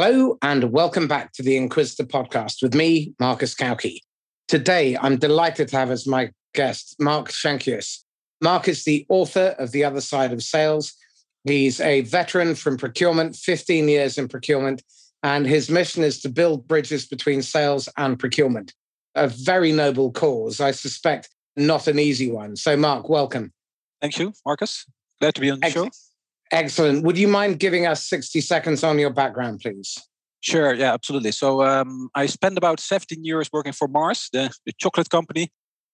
Hello, and welcome back to the Inquisitor podcast with me, Marcus Cauchi. Today, I'm delighted to have as my guest Mark Shankius. Mark is the author of The Other Side of Sales. He's a veteran from procurement, 15 years in procurement, and his mission is to build bridges between sales and procurement. A very noble cause, I suspect not an easy one. So, Mark, welcome. Thank you, Marcus. Glad to be on the Excellent. show. Excellent. Would you mind giving us 60 seconds on your background, please? Sure, yeah, absolutely. So um, I spent about 17 years working for Mars, the, the chocolate company,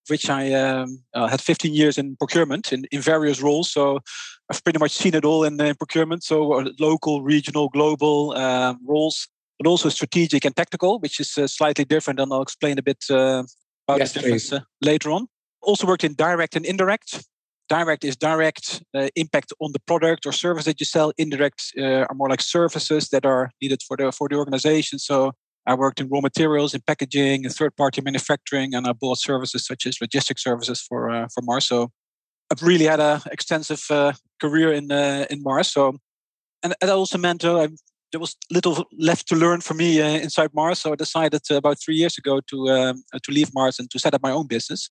which I um, uh, had 15 years in procurement in, in various roles. So I've pretty much seen it all in uh, procurement. So uh, local, regional, global um, roles, but also strategic and tactical, which is uh, slightly different. And I'll explain a bit uh, about yes, the difference uh, later on. Also worked in direct and indirect direct is direct uh, impact on the product or service that you sell. Indirect uh, are more like services that are needed for the for the organization. So i worked in raw materials in packaging and third party manufacturing and i bought services such as logistic services for uh, for mars. So i've really had an extensive uh, career in uh, in mars. So and that also meant uh, there was little left to learn for me inside mars. So i decided about three years ago to um, to leave mars and to set up my own business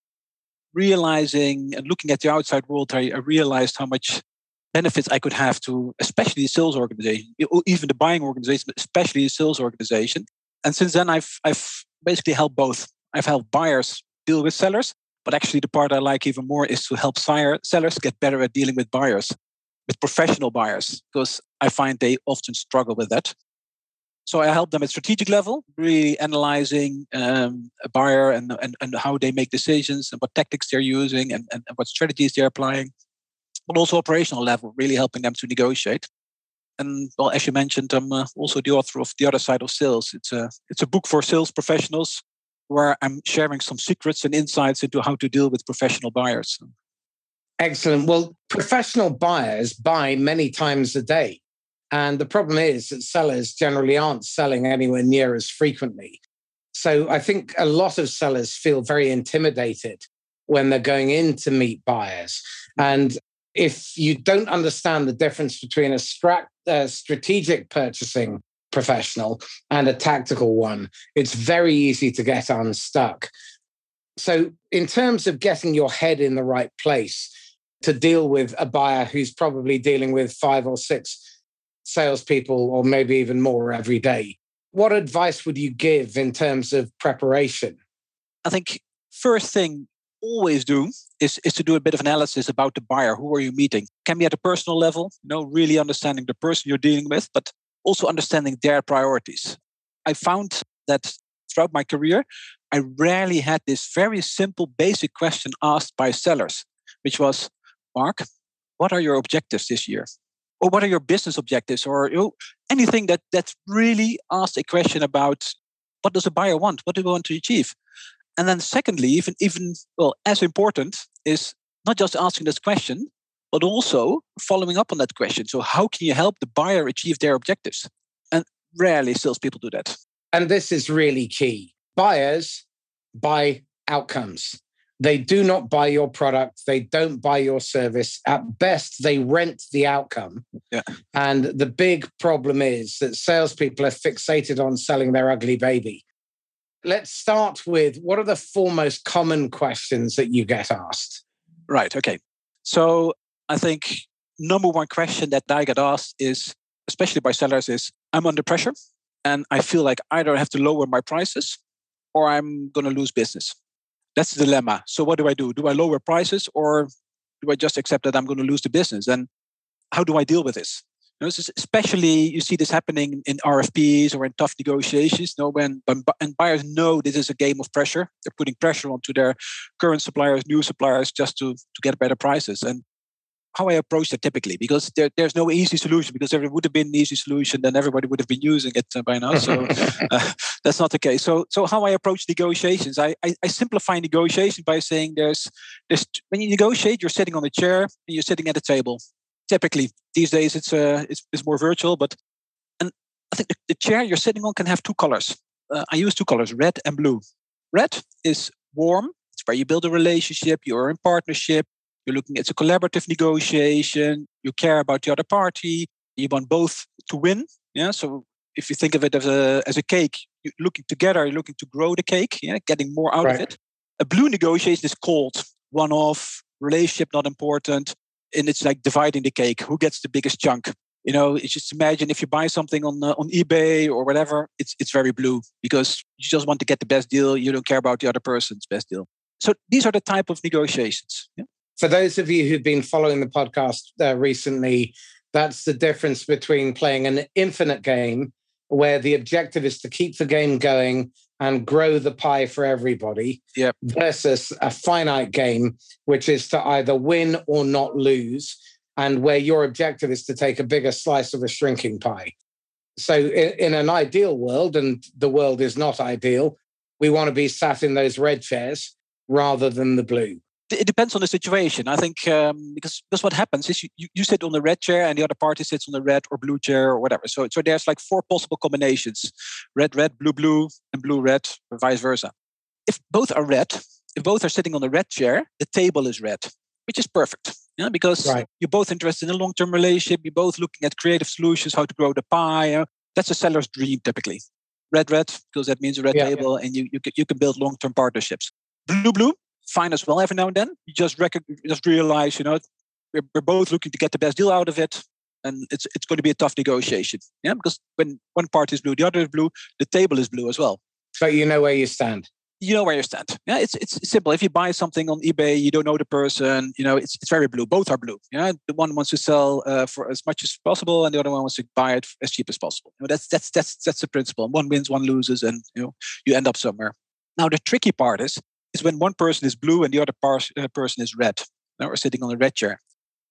realizing and looking at the outside world, I, I realized how much benefits I could have to, especially the sales organization, even the buying organization, but especially the sales organization. And since then, I've I've basically helped both. I've helped buyers deal with sellers, but actually the part I like even more is to help sellers get better at dealing with buyers, with professional buyers, because I find they often struggle with that so I help them at strategic level, really analyzing um, a buyer and, and, and how they make decisions and what tactics they're using and, and, and what strategies they're applying. But also operational level, really helping them to negotiate. And well, as you mentioned, I'm uh, also the author of The Other Side of Sales. It's a it's a book for sales professionals where I'm sharing some secrets and insights into how to deal with professional buyers. Excellent. Well, professional buyers buy many times a day. And the problem is that sellers generally aren't selling anywhere near as frequently. So I think a lot of sellers feel very intimidated when they're going in to meet buyers. And if you don't understand the difference between a, a strategic purchasing professional and a tactical one, it's very easy to get unstuck. So, in terms of getting your head in the right place to deal with a buyer who's probably dealing with five or six salespeople, or maybe even more every day. What advice would you give in terms of preparation? I think first thing always do is, is to do a bit of analysis about the buyer. Who are you meeting? Can be at a personal level, you know, really understanding the person you're dealing with, but also understanding their priorities. I found that throughout my career, I rarely had this very simple, basic question asked by sellers, which was, Mark, what are your objectives this year? Or what are your business objectives or you know, anything that that really asks a question about what does a buyer want? What do we want to achieve? And then secondly even even well as important is not just asking this question but also following up on that question. So how can you help the buyer achieve their objectives? And rarely salespeople do that. And this is really key. Buyers buy outcomes they do not buy your product. They don't buy your service. At best, they rent the outcome. Yeah. And the big problem is that salespeople are fixated on selling their ugly baby. Let's start with what are the four most common questions that you get asked? Right. Okay. So I think number one question that I get asked is, especially by sellers, is I'm under pressure and I feel like either I have to lower my prices or I'm going to lose business that's the dilemma. So what do I do? Do I lower prices or do I just accept that I'm going to lose the business? And how do I deal with this? You know, especially you see this happening in RFPs or in tough negotiations. You know, when and buyers know this is a game of pressure, they're putting pressure onto their current suppliers, new suppliers, just to to get better prices. And how I approach that typically because there, there's no easy solution because if there would have been an easy solution then everybody would have been using it uh, by now so uh, that's not the case. So so how I approach negotiations I, I, I simplify negotiation by saying there's there's when you negotiate you're sitting on a chair and you're sitting at a table. Typically these days it's uh it's, it's more virtual but and I think the, the chair you're sitting on can have two colors. Uh, I use two colors red and blue. Red is warm it's where you build a relationship you're in partnership you're looking it's a collaborative negotiation you care about the other party you want both to win yeah so if you think of it as a as a cake, you're looking together, you're looking to grow the cake, yeah, getting more out right. of it. A blue negotiation is called one off, relationship not important. And it's like dividing the cake. Who gets the biggest chunk? You know, it's just imagine if you buy something on uh, on eBay or whatever, it's it's very blue because you just want to get the best deal. You don't care about the other person's best deal. So these are the type of negotiations. Yeah? For those of you who've been following the podcast uh, recently, that's the difference between playing an infinite game where the objective is to keep the game going and grow the pie for everybody yep. versus a finite game, which is to either win or not lose, and where your objective is to take a bigger slice of a shrinking pie. So, in, in an ideal world, and the world is not ideal, we want to be sat in those red chairs rather than the blue it depends on the situation. I think um, because because what happens is you, you, you, sit on the red chair and the other party sits on the red or blue chair or whatever. So so there's like four possible combinations: red, red, blue, blue, and blue, red, or vice versa. If both are red, if both are sitting on the red chair, the table is red, which is perfect. Yeah, because right. you're both interested in a long-term relationship. You're both looking at creative solutions, how to grow the pie. That's a seller's dream, typically. Red, red, because that means a red yeah, table, yeah. and you you can, you can build long-term partnerships. Blue, blue, fine as well every now and then. You just rec- just realize, you know, we're, we're both looking to get the best deal out of it. And it's it's going to be a tough negotiation. Yeah, because when one party is blue, the other is blue, the table is blue as well. So you know where you stand. You know where you stand. Yeah, it's it's simple. If you buy something on eBay, you don't know the person. You know, it's it's very blue. Both are blue. Yeah, the one wants to sell uh, for as much as possible, and the other one wants to buy it as cheap as possible. You know, that's that's that's that's the principle. One wins, one loses, and you know you end up somewhere. Now the tricky part is is when one person is blue and the other par- uh, person is red, now, or sitting on a red chair.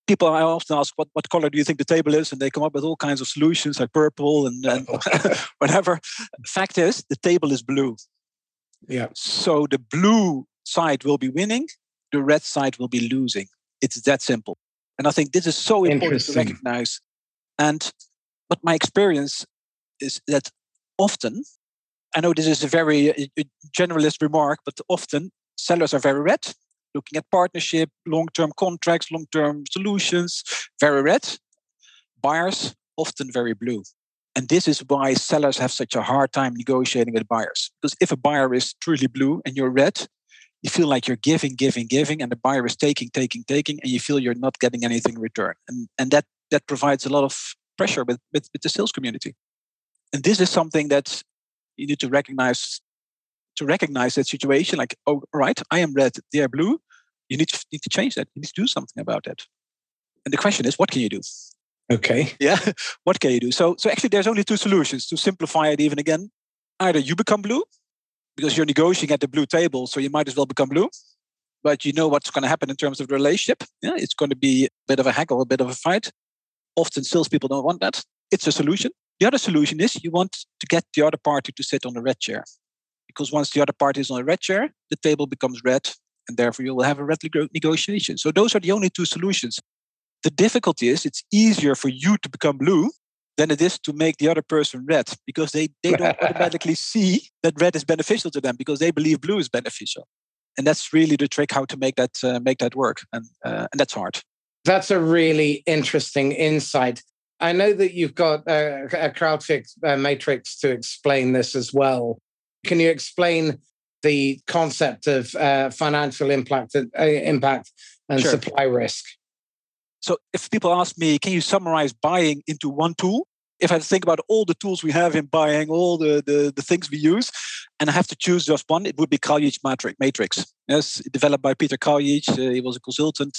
People I often ask, what, what color do you think the table is? And they come up with all kinds of solutions like purple and, and whatever. Fact is, the table is blue. Yeah. So the blue side will be winning, the red side will be losing. It's that simple. And I think this is so important to recognize. And but my experience is that often I know this is a very a generalist remark, but often sellers are very red, looking at partnership, long term contracts, long term solutions, very red. Buyers, often very blue. And this is why sellers have such a hard time negotiating with buyers. Because if a buyer is truly blue and you're red, you feel like you're giving, giving, giving, and the buyer is taking, taking, taking, and you feel you're not getting anything in return. And, and that, that provides a lot of pressure with, with, with the sales community. And this is something that you need to recognize to recognize that situation like oh right i am red they are blue. You need to need to change that. You need to do something about that. And the question is what can you do? Okay. Yeah what can you do? So so actually there's only two solutions. To simplify it even again either you become blue because you're negotiating at the blue table so you might as well become blue but you know what's going to happen in terms of the relationship. Yeah it's going to be a bit of a haggle a bit of a fight. Often salespeople don't want that. It's a solution the other solution is you want to get the other party to sit on the red chair. Because once the other party is on the red chair, the table becomes red, and therefore you will have a red negotiation. So those are the only two solutions. The difficulty is it's easier for you to become blue than it is to make the other person red because they, they don't automatically see that red is beneficial to them because they believe blue is beneficial. And that's really the trick how to make that uh, make that work, and uh, and that's hard. That's a really interesting insight. I know that you've got a, a uh, matrix to explain this as well. Can you explain the concept of uh, financial impact, uh, impact and sure. supply risk? So, if people ask me, can you summarize buying into one tool? If I think about all the tools we have in buying, all the, the, the things we use, and I have to choose just one, it would be Kraljic Matrix. Matrix. Yes, developed by Peter Kraljic. Uh, he was a consultant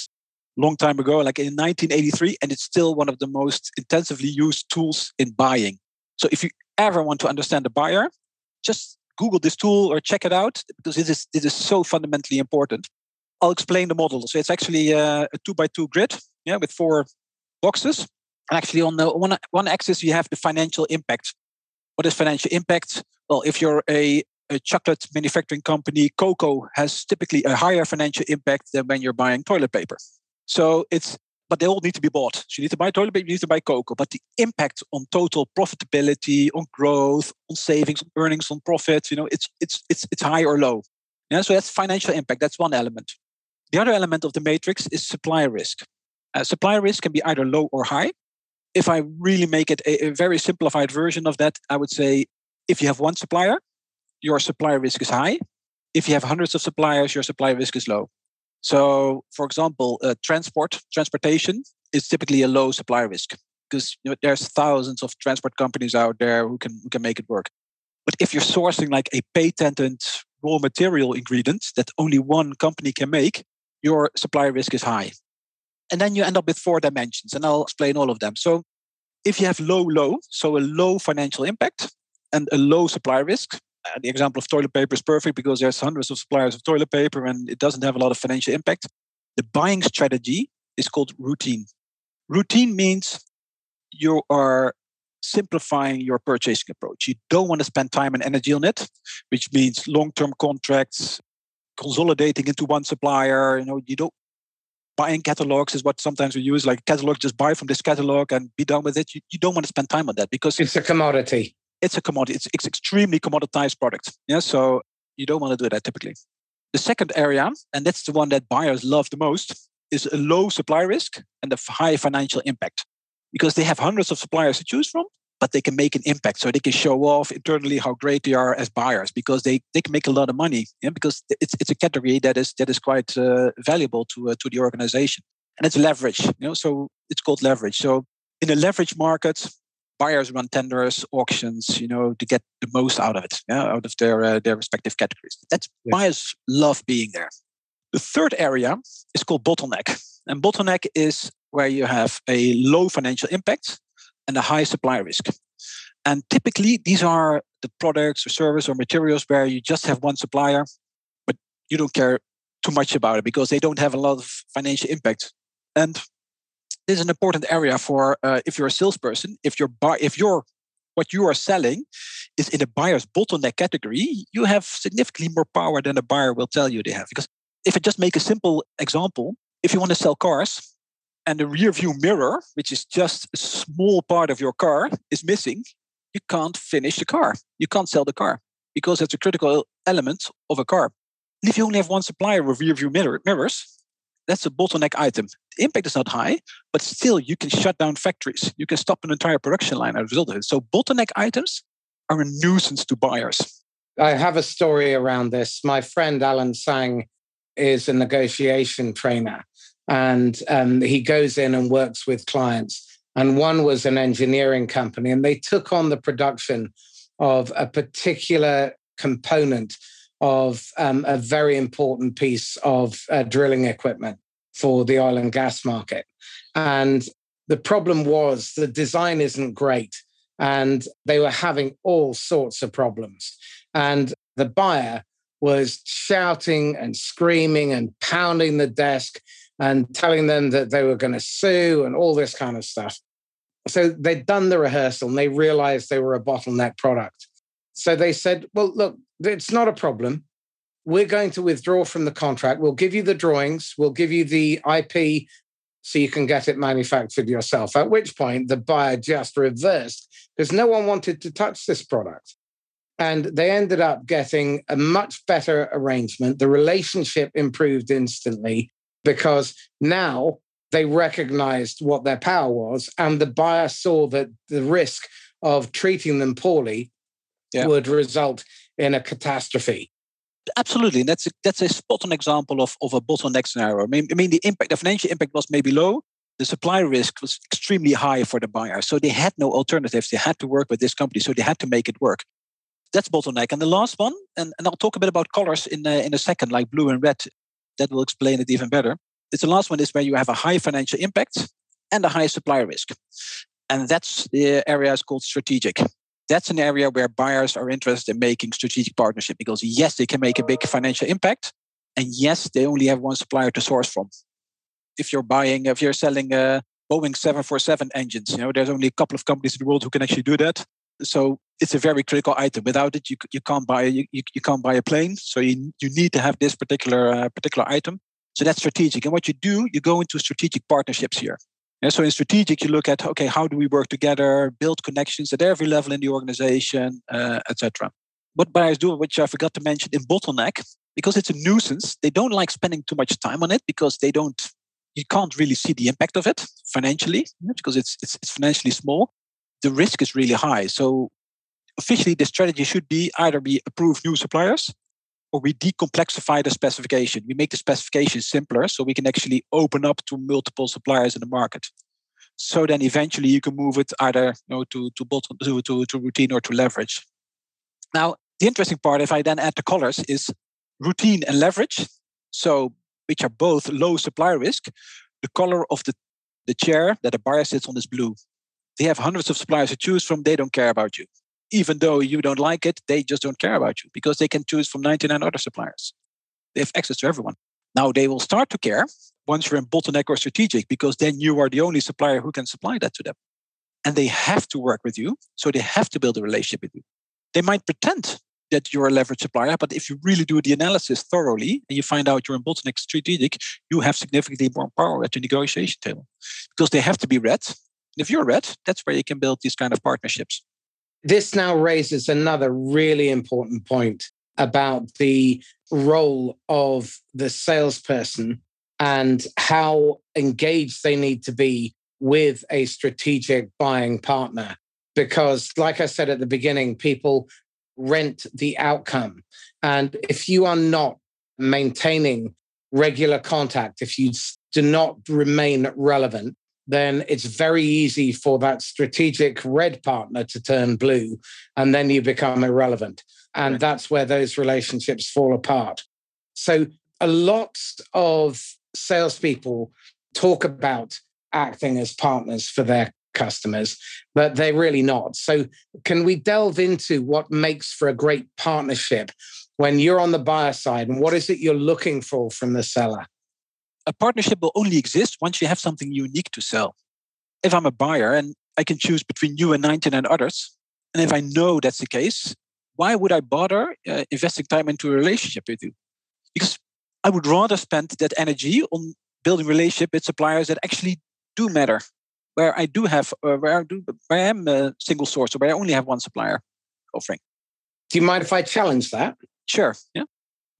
long time ago, like in 1983, and it's still one of the most intensively used tools in buying. So if you ever want to understand the buyer, just Google this tool or check it out because this is this is so fundamentally important. I'll explain the model. So it's actually a, a two by two grid, yeah, with four boxes. And actually, on the one one axis, you have the financial impact. What is financial impact? Well, if you're a a chocolate manufacturing company, cocoa has typically a higher financial impact than when you're buying toilet paper. So it's but they all need to be bought. So you need to buy toilet paper, you need to buy cocoa. But the impact on total profitability, on growth, on savings, earnings, on profit, you know, it's it's it's it's high or low. Yeah, so that's financial impact. That's one element. The other element of the matrix is supply risk. Uh, supply risk can be either low or high. if I really make it a, a very simplified version of that, I would say if you have one supplier, your supplier risk is high. If you have hundreds of suppliers, your supplier risk is low. So, for example, uh, transport, transportation is typically a low supply risk because you know, there's thousands of transport companies out there who can who can make it work. But if you're sourcing like a patented raw material ingredient that only one company can make, your supply risk is high. And then you end up with four dimensions, and I'll explain all of them. So if you have low, low, so a low financial impact and a low supply risk, Uh, the example of toilet paper is perfect because there's hundreds of suppliers of toilet paper and it doesn't have a lot of financial impact. The buying strategy is called routine. Routine means you are simplifying your purchasing approach. You don't want to spend time and energy on it, which means long-term contracts, consolidating into one supplier. You know, you don't buying catalogs is what sometimes we use like catalog just buy from this catalog and be done with it you, you don't want to spend time on that because it's a commodity it's a commodity it's, it's extremely commoditized product yeah so you don't want to do that typically. The second area and that's the one that buyers love the most is a low supply risk and a high financial impact. Because they have hundreds of suppliers to choose from but they can make an impact so they can show off internally how great they are as buyers because they, they can make a lot of money yeah? because it's, it's a category that is that is quite uh, valuable to uh, to the organization. And it's leverage you know so it's called leverage. So in a leverage market buyers run tenders auctions you know to get the most out of it yeah, out of their uh, their respective categories that's yes. buyers love being there the third area is called bottleneck and bottleneck is where you have a low financial impact and a high supply risk. And typically, these are the products or service or materials where you just have one supplier, but you don't care too much about it because they don't have a lot of financial impact. And this is an important area for uh, if you're a salesperson. If you're buy, if you're what you are selling is in a buyer's bottleneck category, you have significantly more power than a buyer will tell you they have. Because if I just make a simple example, if you want to sell cars, and the rear view mirror, which is just a small part of your car, is missing, you can't finish the car. You can't sell the car because it's a critical element of a car. And if you only have one supplier of rear view mirror, mirrors, that's a bottleneck item. The impact is not high, but still you can shut down factories. You can stop an entire production line as a result of it. So bottleneck items are a nuisance to buyers. I have a story around this. My friend Alan Sang is a negotiation trainer and um, he goes in and works with clients. And one was an engineering company, and they took on the production of a particular component of um, a very important piece of uh, drilling equipment for the oil and gas market. And the problem was the design isn't great, and they were having all sorts of problems. And the buyer was shouting and screaming and pounding the desk and telling them that they were going to sue and all this kind of stuff. So they'd done the rehearsal and they realized they were a bottleneck product. So they said, well, look, it's not a problem. We're going to withdraw from the contract. We'll give you the drawings, we'll give you the IP so you can get it manufactured yourself. At which point the buyer just reversed because no one wanted to touch this product. And they ended up getting a much better arrangement. The relationship improved instantly because now they recognized what their power was, and the buyer saw that the risk of treating them poorly yeah. would result in a catastrophe. Absolutely, and that's a, that's a spot on example of, of a bottleneck scenario. I mean, I mean, the impact, the financial impact was maybe low. The supply risk was extremely high for the buyer, so they had no alternatives. They had to work with this company, so they had to make it work. That's bottleneck. And the last one, and, and I'll talk a bit about colors in a, in a second, like blue and red that will explain it even better. It's the last one is where you have a high financial impact and a high supply risk. And that's the area is called strategic. That's an area where buyers are interested in making strategic partnership because yes, they can make a big financial impact. And yes, they only have one supplier to source from. If you're buying, if you're selling uh, Boeing 747 engines, you know, there's only a couple of companies in the world who can actually do that. So it's a very critical item. Without it, you, you can't buy you, you, can't buy a plane. So you, you need to have this particular uh, particular item. So that's strategic. And what you do, you go into strategic partnerships here. Yeah, so in strategic, you look at okay, how do we work together, build connections at every level in the organization, uh, etc. What buyers do, which I forgot to mention, in bottleneck, because it's a nuisance, they don't like spending too much time on it because they don't you can't really see the impact of it financially because it's, it's, it's financially small. The risk is really high. So officially, the strategy should be either be approve new suppliers or we decomplexify the specification. We make the specification simpler so we can actually open up to multiple suppliers in the market. So then eventually you can move it either you know, to, to, to, to, to routine or to leverage. Now, the interesting part, if I then add the colors, is routine and leverage. So, which are both low supply risk. The color of the, the chair that a buyer sits on is blue. They have hundreds of suppliers to choose from. They don't care about you. Even though you don't like it, they just don't care about you because they can choose from 99 other suppliers. They have access to everyone. Now they will start to care once you're in bottleneck or strategic because then you are the only supplier who can supply that to them. And they have to work with you. So they have to build a relationship with you. They might pretend that you're a leverage supplier, but if you really do the analysis thoroughly and you find out you're in bottleneck strategic, you have significantly more power at the negotiation table because they have to be red. And if you're red, that's where you can build these kind of partnerships. This now raises another really important point about the role of the salesperson and how engaged they need to be with a strategic buying partner. Because, like I said at the beginning, people rent the outcome. And if you are not maintaining regular contact, if you do not remain relevant, then it's very easy for that strategic red partner to turn blue and then you become irrelevant. And that's where those relationships fall apart. So, a lot of salespeople talk about acting as partners for their customers, but they're really not. So, can we delve into what makes for a great partnership when you're on the buyer side and what is it you're looking for from the seller? A partnership will only exist once you have something unique to sell. If I'm a buyer and I can choose between you and 99 others, and if I know that's the case, why would I bother uh, investing time into a relationship with you? Because I would rather spend that energy on building relationship with suppliers that actually do matter, where I do have, uh, where I do, where I am a single source, or where I only have one supplier offering. Do you mind if I challenge that? Sure. Yeah.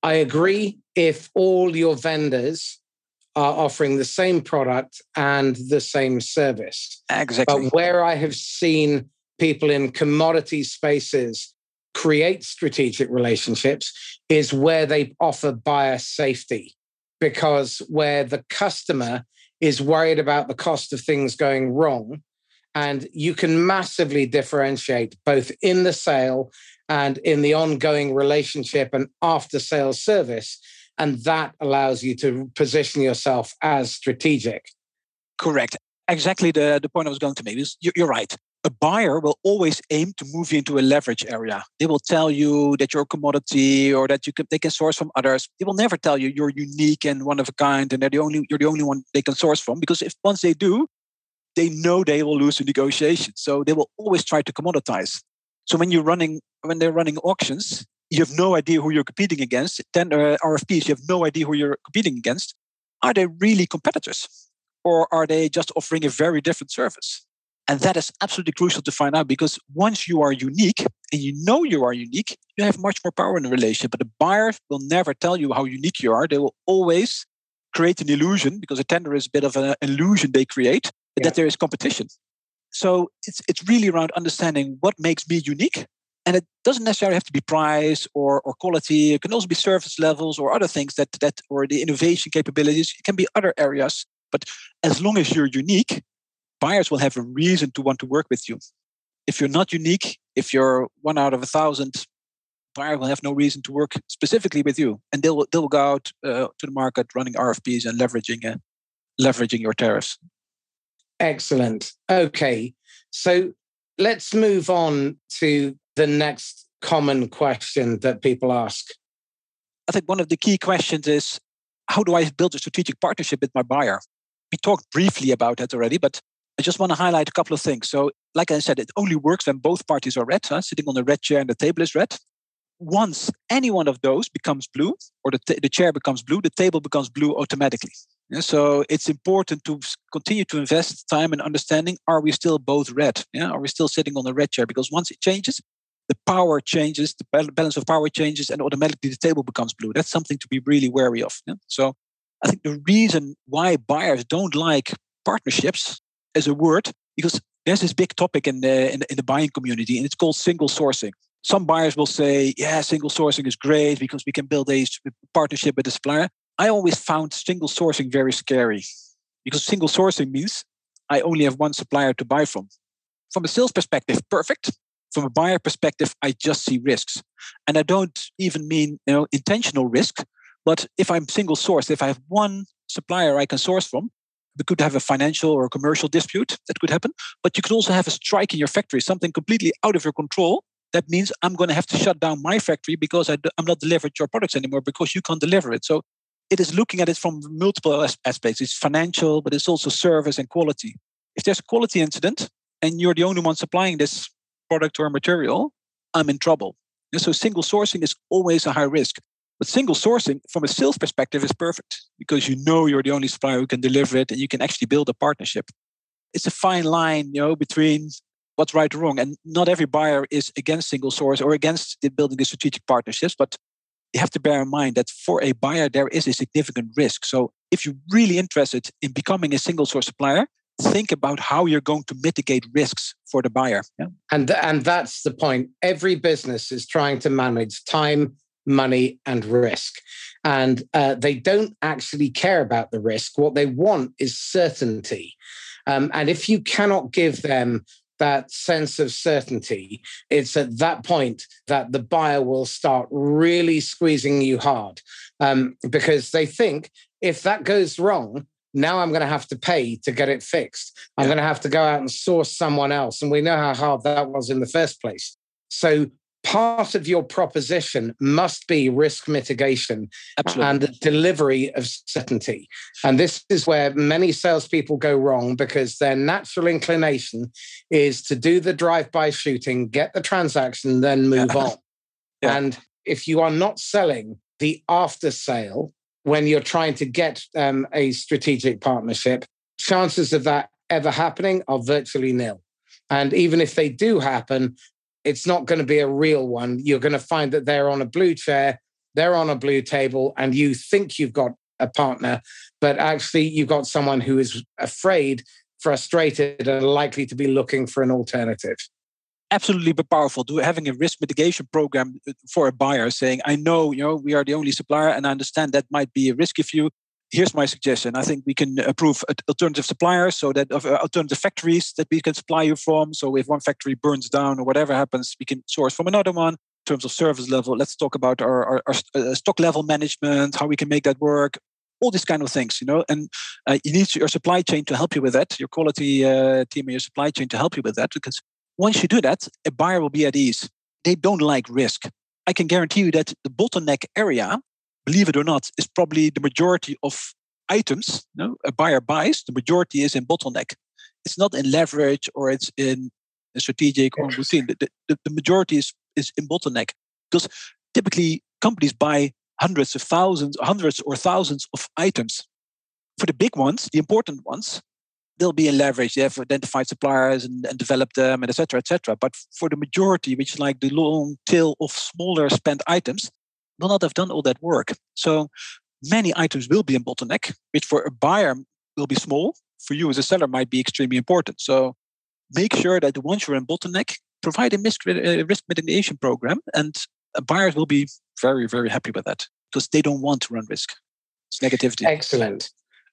I agree if all your vendors are offering the same product and the same service. Exactly. But where I have seen people in commodity spaces create strategic relationships is where they offer buyer safety because where the customer is worried about the cost of things going wrong and you can massively differentiate both in the sale and in the ongoing relationship and after sales service and that allows you to position yourself as strategic correct exactly the, the point i was going to make is you're right a buyer will always aim to move you into a leverage area. They will tell you that you're a commodity or that you can they can source from others. They will never tell you you're unique and one of a kind and they're the only you're the only one they can source from because if once they do, they know they will lose the negotiation. So they will always try to commoditize. So when you're running when they're running auctions, you have no idea who you're competing against. Tender uh, RFPs, you have no idea who you're competing against. Are they really competitors? Or are they just offering a very different service? And that is absolutely crucial to find out because once you are unique and you know you are unique, you have much more power in the relationship. But the buyer will never tell you how unique you are. They will always create an illusion because a tender is a bit of an illusion they create yeah. that there is competition. So it's it's really around understanding what makes me unique. And it doesn't necessarily have to be price or, or quality. It can also be service levels or other things that that or the innovation capabilities. It can be other areas. But as long as you're unique, buyers will have a reason to want to work with you. If you're not unique, if you're one out of a thousand, buyer will have no reason to work specifically with you, and they'll they'll go out uh, to the market running RFPs and leveraging uh, leveraging your tariffs. Excellent. Okay, so let's move on to the next common question that people ask. I think one of the key questions is how do I build a strategic partnership with my buyer? We talked briefly about that already, but I just want to highlight a couple of things. So, like I said, it only works when both parties are red, huh? sitting on a red chair and the table is red. Once any one of those becomes blue, or the, t- the chair becomes blue, the table becomes blue automatically. Yeah, so it's important to continue to invest time and understanding. Are we still both red? Yeah, are we still sitting on a red chair? Because once it changes, the power changes, the balance of power changes, and automatically the table becomes blue. That's something to be really wary of. Yeah? So I think the reason why buyers don't like partnerships as a word, because there's this big topic in the, in the, in the buying community, and it's called single sourcing. Some buyers will say, yeah, single sourcing is great because we can build a partnership with the supplier. I always found single sourcing very scary because single sourcing means I only have one supplier to buy from. From a sales perspective, perfect. From a buyer perspective, I just see risks. And I don't even mean you know intentional risk, but if I'm single sourced, if I have one supplier I can source from, we could have a financial or a commercial dispute that could happen. But you could also have a strike in your factory, something completely out of your control. That means I'm going to have to shut down my factory because I am not delivering your products anymore because you can't deliver it. So it is looking at it from multiple aspects. It's financial, but it's also service and quality. If there's a quality incident and you're the only one supplying this product or material, I'm in trouble. And so single sourcing is always a high risk. But single sourcing from a sales perspective is perfect because you know you're the only supplier who can deliver it and you can actually build a partnership. It's a fine line, you know, between what's right or wrong. And not every buyer is against single source or against building the strategic partnerships, but you have to bear in mind that for a buyer, there is a significant risk. So if you're really interested in becoming a single source supplier, think about how you're going to mitigate risks for the buyer. Yeah? And, and that's the point. Every business is trying to manage time, money, and risk. And uh, they don't actually care about the risk. What they want is certainty. Um, and if you cannot give them that sense of certainty, it's at that point that the buyer will start really squeezing you hard um, because they think if that goes wrong, now I'm going to have to pay to get it fixed. I'm yeah. going to have to go out and source someone else. And we know how hard that was in the first place. So part of your proposition must be risk mitigation Absolutely. and the delivery of certainty. And this is where many salespeople go wrong because their natural inclination is to do the drive-by shooting, get the transaction, then move on. Yeah. And if you are not selling the after sale when you're trying to get um, a strategic partnership, chances of that ever happening are virtually nil. And even if they do happen, it's not going to be a real one. You're going to find that they're on a blue chair, they're on a blue table, and you think you've got a partner, but actually you've got someone who is afraid, frustrated, and likely to be looking for an alternative. Absolutely, powerful. Do having a risk mitigation program uh, for a buyer, saying, "I know, you know, we are the only supplier, and I understand that might be a risky for you here's my suggestion. I think we can approve alternative suppliers so that uh, alternative factories that we can supply you from. So if one factory burns down or whatever happens, we can source from another one. In terms of service level, let's talk about our, our, our uh, stock level management, how we can make that work. All these kind of things, you know, and uh, you need your supply chain to help you with that. Your quality uh, team and your supply chain to help you with that, because once you do that, a buyer will be at ease. They don't like risk. I can guarantee you that the bottleneck area believe it or not, is probably the majority of items you know, a buyer buys. The majority is in bottleneck. It's not in leverage or it's in strategic or routine. The, the, the majority is, is in bottleneck because typically companies buy hundreds of thousands, hundreds or thousands of items. For the big ones, the important ones, they'll be in leverage. They have identified suppliers and, and developed them, and etc. etc. But for the majority, which is like the long tail of smaller spent items, will not have done all that work. So many items will be in bottleneck, which for a buyer will be small. For you as a seller might be extremely important. So make sure that once you're in bottleneck, provide a risk, uh, risk mitigation program, and buyers will be very, very happy with that because they don't want to run risk. It's negativity. Excellent.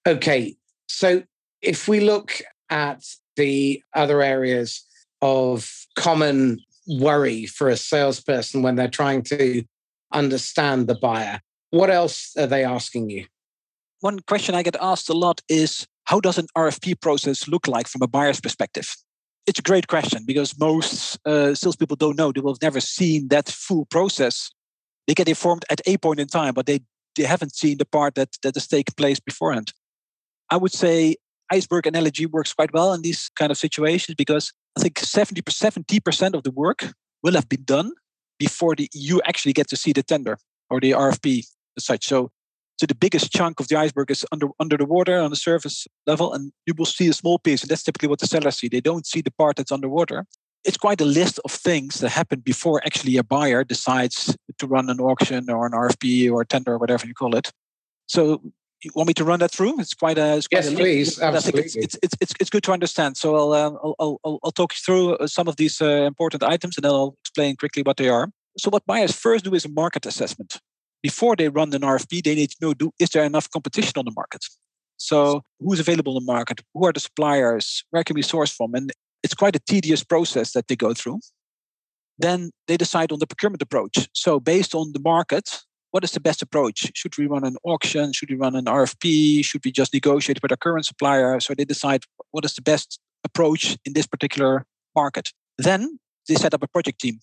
Okay. So if we look at the other areas of common worry for a salesperson when they're trying to understand the buyer. What else are they asking you? One question I get asked a lot is how does an RFP process look like from a buyer's perspective? It's a great question because most uh, salespeople don't know. They will have never seen that full process. They get informed at a point in time, but they, they haven't seen the part that, that has taken place beforehand. I would say iceberg analogy works quite well in these kind of situations because I think 70, 70% of the work will have been done before the, you actually get to see the tender or the RFP as such. So, so the biggest chunk of the iceberg is under under the water on the surface level, and you will see a small piece, and that's typically what the sellers see. They don't see the part that's underwater. It's quite a list of things that happen before actually a buyer decides to run an auction or an RFP or tender or whatever you call it. So you want me to run that through? It's quite a it's quite yes, a please. Absolutely. It's, it's, it's, it's, it's, good to understand. So I'll, um, I'll, I'll, I'll talk you through uh, some of these uh, important items and then I'll explain quickly what they are. So what buyers first do is a market assessment. Before they run an RFP, they need to know: do, is there enough competition on the market? So who's available in the market? Who are the suppliers? Where can we source from? And it's quite a tedious process that they go through. Then they decide on the procurement approach. So based on the market, what is the best approach? Should we run an auction? Should we run an RFP? Should we just negotiate with our current supplier? So they decide what is the best approach in this particular market. Then they set up a project team.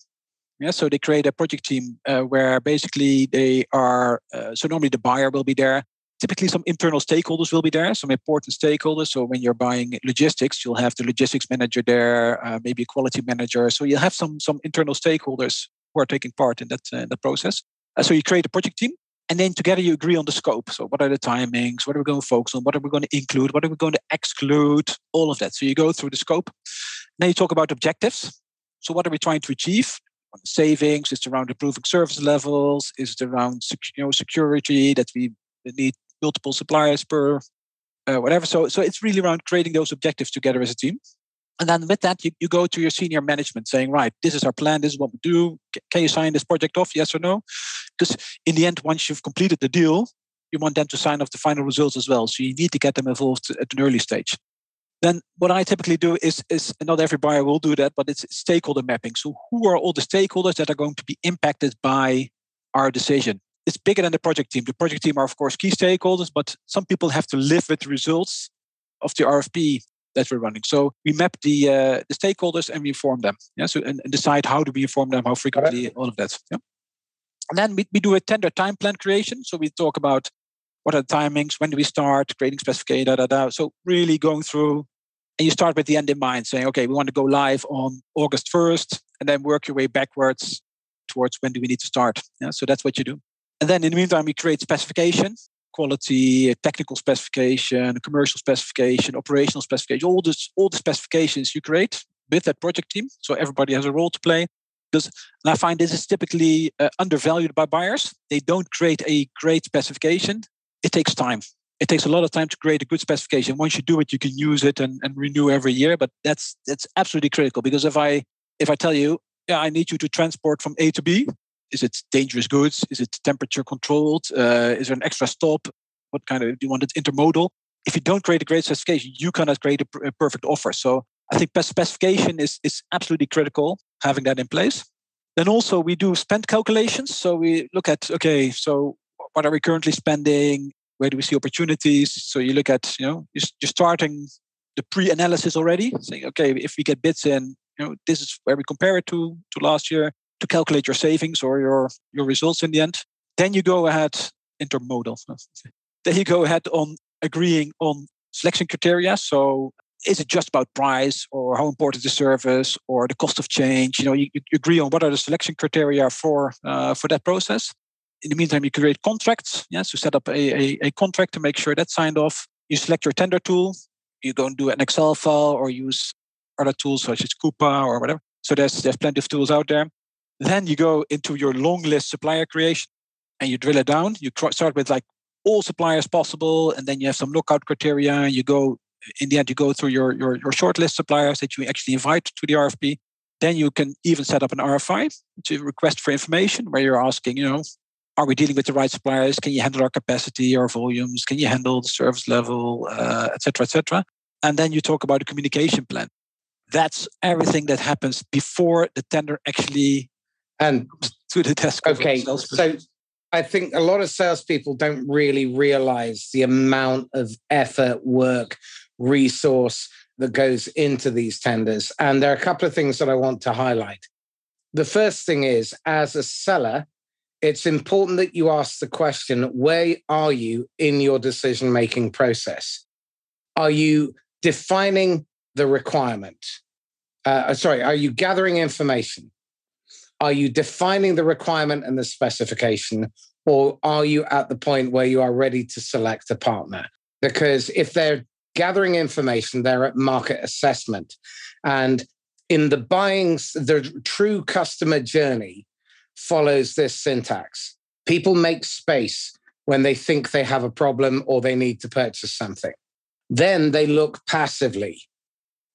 Yeah, so they create a project team uh, where basically they are. Uh, so normally the buyer will be there typically some internal stakeholders will be there, some important stakeholders. So when you're buying logistics, you'll have the logistics manager there, uh, maybe a quality manager. So you'll have some some internal stakeholders who are taking part in that uh, in the process. Uh, so you create a project team, and then together you agree on the scope. So what are the timings? What are we going to focus on? What are we going to include? What are we going to exclude? All of that. So you go through the scope. Then you talk about objectives. So what are we trying to achieve? on savings? Is it around improving service levels? Is it around you know security that we need multiple suppliers per uh, whatever. So, so it's really around creating those objectives together as a team. And then with that, you, you go to your senior management saying, right, this is our plan, this is what we do. Can you sign this project off, yes or no? Because in the end, once you've completed the deal, you want them to sign off the final results as well. So you need to get them involved at an early stage. Then what I typically do is, is not every buyer will do that, but it's stakeholder mapping. So who are all the stakeholders that are going to be impacted by our decision? it's bigger than the project team. The project team are, of course, key stakeholders, but some people have to live with the results of the RFP that we're running. So we map the uh, the stakeholders and we inform them. Yeah. So and, and decide how do we inform them, how frequently, right. all of that. Yeah. And then we, we do a tender time plan creation. So we talk about what are the timings, when do we start, creating specification, da da da. So really going through and you start with the end in mind, saying, okay, we want to go live on August 1st, and then work your way backwards towards when do we need to start. Yeah. So that's what you do. And then in the meantime, we create specification, quality, technical specification, commercial specification, operational specification, all this, all the specifications you create with that project team. So everybody has a role to play. Because I find this is typically uh, undervalued by buyers. They don't create a great specification. It takes time. It takes a lot of time to create a good specification. Once you do it, you can use it and, and renew every year. But that's that's absolutely critical because if I if I tell you, yeah, I need you to transport from A to B, is it dangerous goods? Is it temperature controlled? Uh, is there an extra stop? What kind of do you want it intermodal? If you don't create a great specification, you cannot create a, a perfect offer. So I think specification is is absolutely critical. Having that in place. Then also we do spend calculations. So we look at okay, so what are we currently spending? Where do we see opportunities? So you look at you know you're starting the pre-analysis already, saying okay, if we get bids in, you know this is where we compare it to to last year to calculate your savings or your, your results in the end. Then you go ahead, intermodal. then you go ahead on agreeing on selection criteria. So is it just about price or how important the service or the cost of change? You know, you, you agree on what are the selection criteria for uh, for that process. In the meantime, you create contracts. Yes, to set up a, a, a contract to make sure that's signed off. You select your tender tool. You go and do an Excel file or use other tools such as Coupa or whatever. So there's there's plenty of tools out there. Then you go into your long list supplier creation and you drill it down. You start with like all suppliers possible, and then you have some lookout criteria. And you go in the end, you go through your your, your short list suppliers that you actually invite to the RFP. Then you can even set up an RFI to request for information where you're asking, you know, are we dealing with the right suppliers? Can you handle our capacity, our volumes? Can you handle the service level, uh, et cetera, et cetera? And then you talk about a communication plan. That's everything that happens before the tender actually and to the desk. Okay, so I think a lot of salespeople don't really realize the amount of effort, work, resource that goes into these tenders. And there are a couple of things that I want to highlight. The first thing is, as a seller, it's important that you ask the question where are you in your decision making process? Are you defining the requirement? Uh, sorry, are you gathering information? Are you defining the requirement and the specification, or are you at the point where you are ready to select a partner? Because if they're gathering information, they're at market assessment. And in the buying, the true customer journey follows this syntax. People make space when they think they have a problem or they need to purchase something. Then they look passively.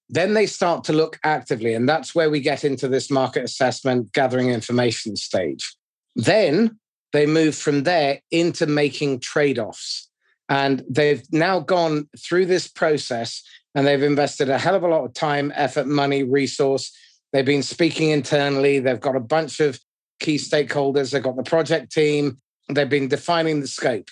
Then they start to look actively. And that's where we get into this market assessment, gathering information stage. Then they move from there into making trade offs. And they've now gone through this process and they've invested a hell of a lot of time, effort, money, resource. They've been speaking internally. They've got a bunch of key stakeholders. They've got the project team. They've been defining the scope.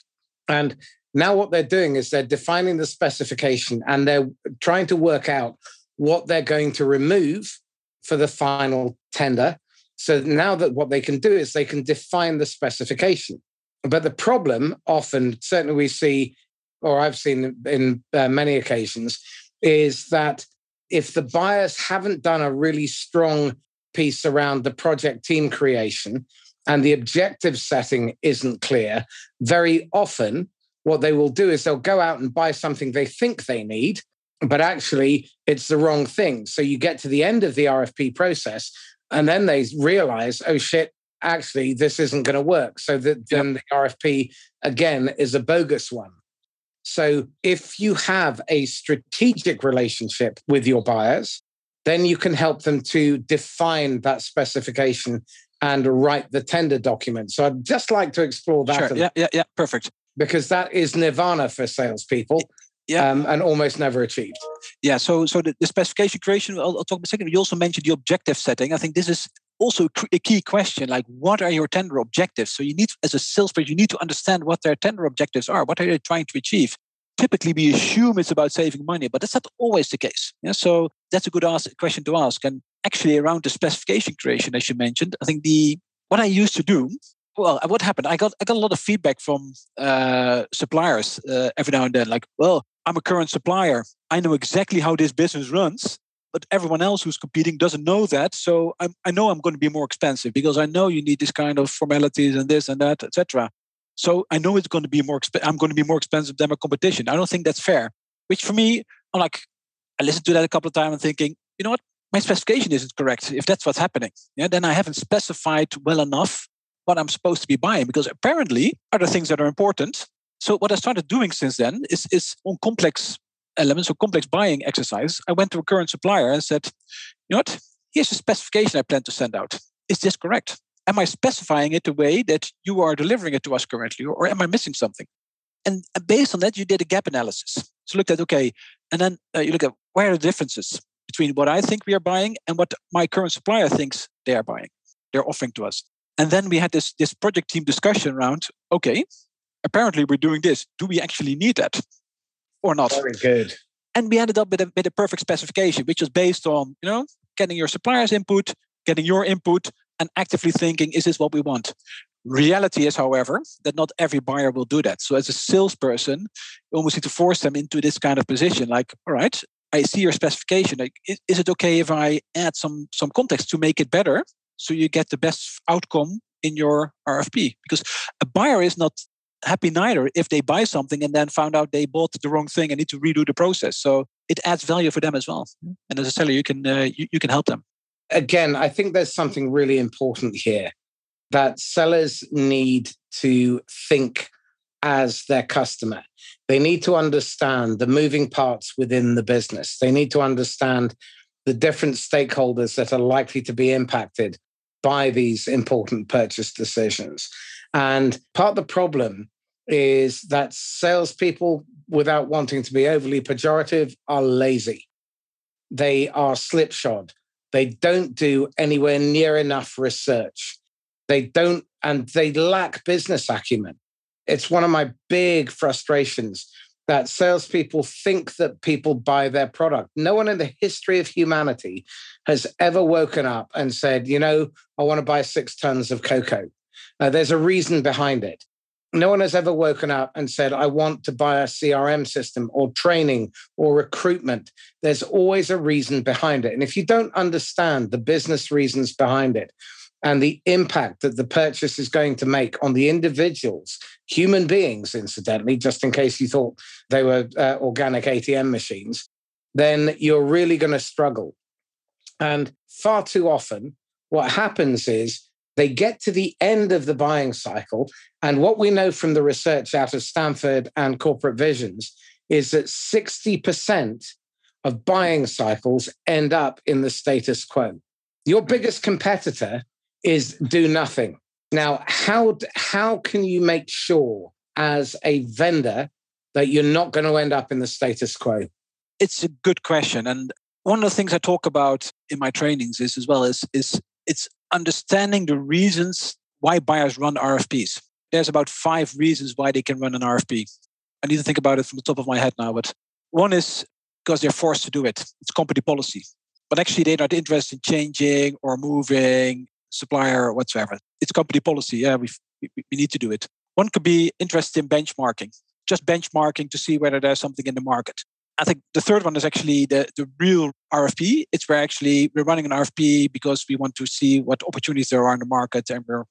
And now what they're doing is they're defining the specification and they're trying to work out what they're going to remove for the final tender. So now that what they can do is they can define the specification. But the problem often, certainly we see, or I've seen in uh, many occasions, is that if the buyers haven't done a really strong piece around the project team creation and the objective setting isn't clear, very often what they will do is they'll go out and buy something they think they need, but actually it's the wrong thing. So you get to the end of the RFP process and then they realize, oh shit, actually this isn't going to work. So that then the RFP again is a bogus one. So if you have a strategic relationship with your buyers, then you can help them to define that specification and write the tender document. So I'd just like to explore that. Sure. Yeah, yeah, yeah. Perfect. Because that is nirvana for salespeople. Yeah. Um, and almost never achieved. Yeah. So, so the, the specification creation. I'll, I'll talk about a second. You also mentioned the objective setting. I think this is also a key question. Like, what are your tender objectives? So, you need, as a salesperson, you need to understand what their tender objectives are. What are they trying to achieve? typically we assume it's about saving money, but that's not always the case. Yeah, so that's a good ask, question to ask. And actually, around the specification creation, as you mentioned, I think the what I used to do. Well, what happened? I got I got a lot of feedback from uh, suppliers uh, every now and then. Like, well, I'm a current supplier. I know exactly how this business runs, but everyone else who's competing doesn't know that. So I'm, I know I'm going to be more expensive because I know you need this kind of formalities and this and that, etc. So I know it's going to be more. Exp- I'm going to be more expensive than my competition. I don't think that's fair. Which for me, I'm like, I listened to that a couple of times and thinking, you know what, my specification isn't correct. If that's what's happening, yeah, then I haven't specified well enough what I'm supposed to be buying because apparently other things that are important. So what I started doing since then is is on complex elements or complex buying exercise. I went to a current supplier and said, you know what, here's a specification I plan to send out. Is this correct? am I specifying it the way that you are delivering it to us currently, or am I missing something? And based on that, you did a gap analysis. So looked at okay, and then uh, you look at where are the differences between what I think we are buying and what my current supplier thinks they are buying, they're offering to us. And then we had this this project team discussion around okay, apparently we're doing this. Do we actually need that or not? Very good. And we ended up with a, with a perfect specification, which was based on you know getting your supplier's input, getting your input, and actively thinking, is this what we want? Reality is, however, that not every buyer will do that. So, as a salesperson, you almost need to force them into this kind of position. Like, all right, I see your specification. Like, is it okay if I add some some context to make it better, so you get the best outcome in your RFP? Because a buyer is not happy neither if they buy something and then found out they bought the wrong thing and need to redo the process. So it adds value for them as well. And as a seller, you can uh, you, you can help them again, I think there's something really important here that sellers need to think as their customer. They need to understand the moving parts within the business. They need to understand the different stakeholders that are likely to be impacted by these important purchase decisions. And part of the problem is that salespeople, without wanting to be overly pejorative, are lazy. They are slipshod. They don't do anywhere near enough research. They don't, and they lack business acumen. It's one of my big frustrations that salespeople think that people buy their product. No one in the history of humanity has ever woken up and said, you know, I want to buy six tons of cocoa. Uh, there's a reason behind it no one has ever woken up and said, I want to buy a CRM system or training or recruitment. There's always a reason behind it. And if you don't understand the business reasons behind it and the impact that the purchase is going to make on the individuals, human beings, incidentally, just in case you thought they were uh, organic ATM machines, then you're really going to struggle. And far too often, what happens is They get to the end of the buying cycle. And what we know from the research out of Stanford and Corporate Visions is that 60% of buying cycles end up in the status quo. Your hmm. biggest competitor is do nothing. Now, how, how can you make sure as a vendor that you're not going to end up in the status quo? It's a good question. And one of the things I talk about in my trainings is as well is, is it's understanding the reasons why buyers run RFPs. There's about five reasons why they can run an RFP. I need to think about it from the top of my head now, but one is because they're forced to do it. It's company policy. But actually, they're not interested in changing or moving supplier or whatsoever. It's company policy. Yeah, we, we, we need to do it. One could be interested in benchmarking, just benchmarking to see whether there's something in the market. I think the third one is actually the, the real RFP. It's where actually we're running an RFP because we want to see what opportunities there are in the market and we're,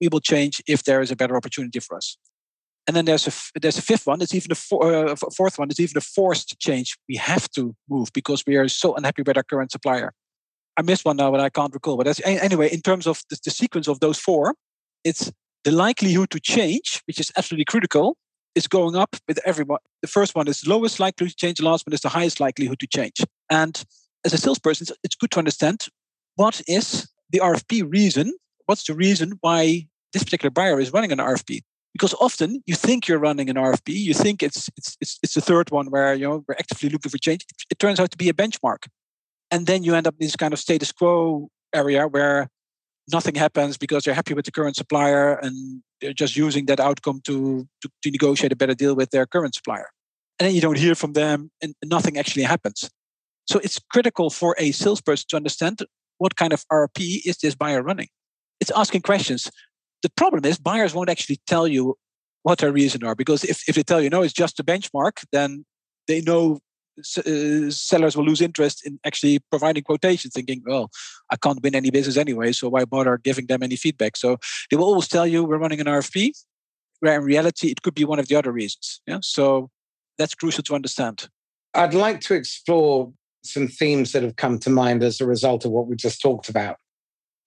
we will change if there is a better opportunity for us. And then there's a there's a fifth one. It's even a uh, fourth one. It's even a forced change. We have to move because we are so unhappy with our current supplier. I missed one now, but I can't recall. But anyway, in terms of the, the sequence of those four, it's the likelihood to change, which is absolutely critical, is going up with everyone. The first one is lowest likelihood to change. The last one is the highest likelihood to change. And as a salesperson, it's, good to understand what is the RFP reason. What's the reason why this particular buyer is running an RFP? Because often you think you're running an RFP, you think it's it's it's, it's the third one where you know we're actively looking for change. It, it turns out to be a benchmark, and then you end up in this kind of status quo area where nothing happens because they're happy with the current supplier and they're just using that outcome to, to, to negotiate a better deal with their current supplier. And then you don't hear from them and nothing actually happens. So it's critical for a salesperson to understand what kind of RFP is this buyer running. It's asking questions. The problem is buyers won't actually tell you what their reasons are because if, if they tell you no, it's just a benchmark, then they know Uh, sellers will lose interest in actually providing quotations, thinking, well, I can't win any business anyway, so why bother giving them any feedback? So they will always tell you we're running an RFP, where in reality it could be one of the other reasons. Yeah, so that's crucial to understand. I'd like to explore some themes that have come to mind as a result of what we just talked about.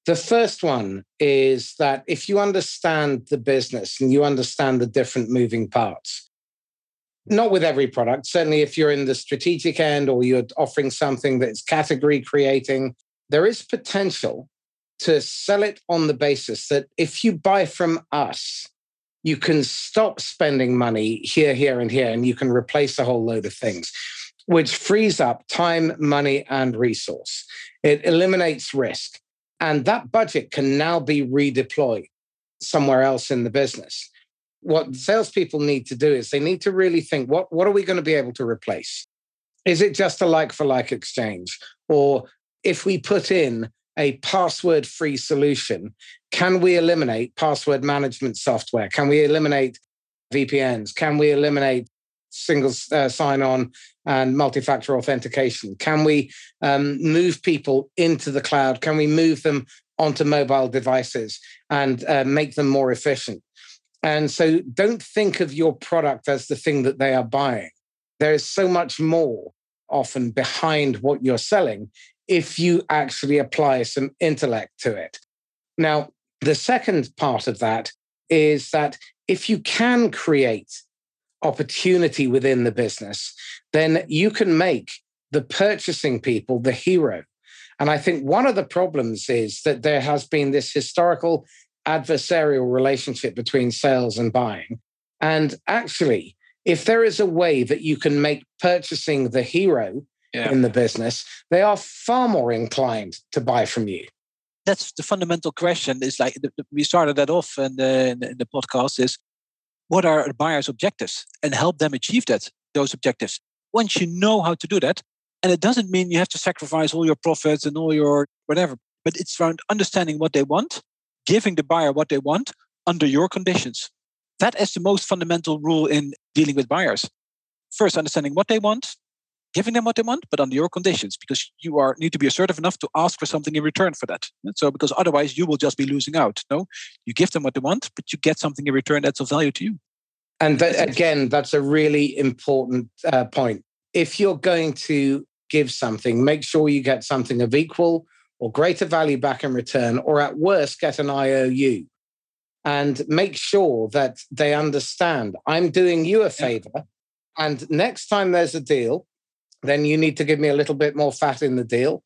The first one is that if you understand the business and you understand the different moving parts, not with every product. Certainly, if you're in the strategic end or you're offering something that's category creating, there is potential to sell it on the basis that if you buy from us, you can stop spending money here, here, and here, and you can replace a whole load of things, which frees up time, money, and resource. It eliminates risk. And that budget can now be redeployed somewhere else in the business what salespeople need to do is they need to really think what, what are we going to be able to replace? Is it just a like for like exchange? Or if we put in a password free solution, can we eliminate password management software? Can we eliminate VPNs? Can we eliminate single uh, sign on and multi factor authentication? Can we um, move people into the cloud? Can we move them onto mobile devices and uh, make them more efficient? And so don't think of your product as the thing that they are buying. There is so much more often behind what you're selling if you actually apply some intellect to it. Now, the second part of that is that if you can create opportunity within the business, then you can make the purchasing people the hero. And I think one of the problems is that there has been this historical adversarial relationship between sales and buying. And actually, if there is a way that you can make purchasing the hero yeah. in the business, they are far more inclined to buy from you. That's the fundamental question. Is like we started that off in the, in the podcast. Is what are buyers' objectives and help them achieve that those objectives. Once you know how to do that, and it doesn't mean you have to sacrifice all your profits and all your whatever, but it's around understanding what they want giving the buyer what they want under your conditions. That is the most fundamental rule in dealing with buyers. First, understanding what they want, giving them what they want, but under your conditions, because you are need to be assertive enough to ask for something in return for that. So, because otherwise you will just be losing out. No, you give them what they want, but you get something in return that's of value to you. And that, again, that's a really important uh, point. If you're going to give something, make sure you get something of equal or greater value back in return, or at worst, get an IOU. And make sure that they understand I'm doing you a favor. And next time there's a deal, then you need to give me a little bit more fat in the deal,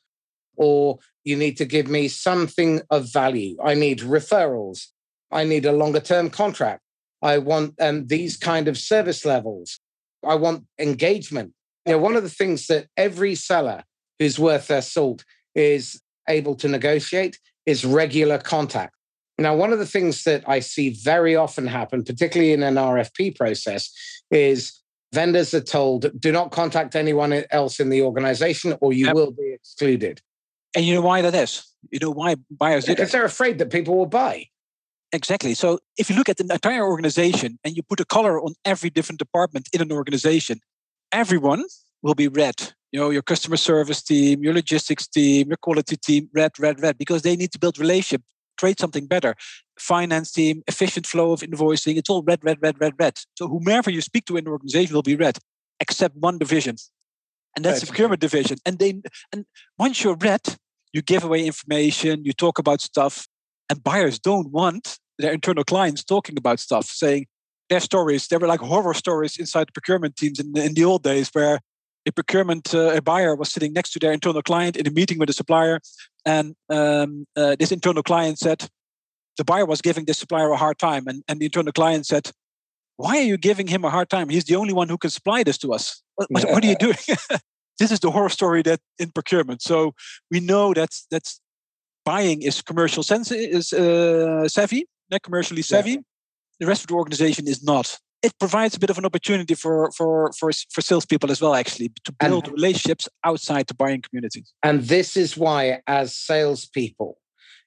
or you need to give me something of value. I need referrals. I need a longer term contract. I want um, these kind of service levels. I want engagement. You know, one of the things that every seller who's worth their salt is able to negotiate is regular contact. Now, one of the things that I see very often happen, particularly in an RFP process, is vendors are told do not contact anyone else in the organization or you yep. will be excluded. And you know why that is? You know why buyers do Because they're afraid that people will buy. Exactly. So if you look at the entire organization and you put a color on every different department in an organization, everyone will be red. You know, your customer service team, your logistics team, your quality team, red, red, red, because they need to build relationship, create something better. Finance team, efficient flow of invoicing, it's all red, red, red, red, red. So whomever you speak to in the organization will be red, except one division. And that's, the procurement division. And they and once you're red, you give away information, you talk about stuff, and buyers don't want their internal clients talking about stuff, saying their stories. There were like horror stories inside the procurement teams in, in the old days where a procurement uh, a buyer was sitting next to their internal client in a meeting with a supplier, and um, uh, this internal client said the buyer was giving this supplier a hard time, and, and the internal client said, "Why are you giving him a hard time? He's the only one who can supply this to us. What, what are you doing?" this is the horror story that in procurement. So we know that that's buying is commercial sense is uh, savvy, not commercially savvy. Yeah. The rest of the organization is not. It provides a bit of an opportunity for for for for salespeople as well, actually, to build and, relationships outside the buying community. And this is why, as salespeople,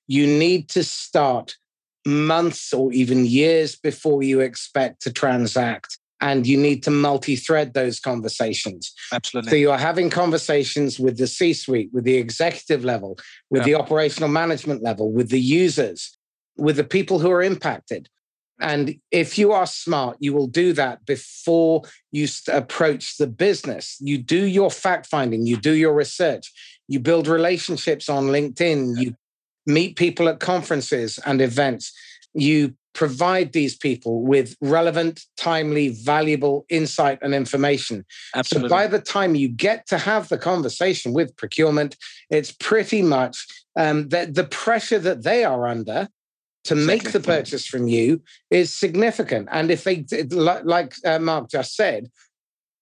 you need to start months or even years before you expect to transact and you need to multi-thread those conversations. Absolutely. So you are having conversations with the C-suite, with the executive level, with yeah. the operational management level, with the users, with the people who are impacted. And if you are smart, you will do that before you approach the business. You do your fact finding, you do your research, you build relationships on LinkedIn, you meet people at conferences and events, you provide these people with relevant, timely, valuable insight and information. Absolutely. So by the time you get to have the conversation with procurement, it's pretty much um, that the pressure that they are under to make the purchase from you is significant. And if they, like uh, Mark just said,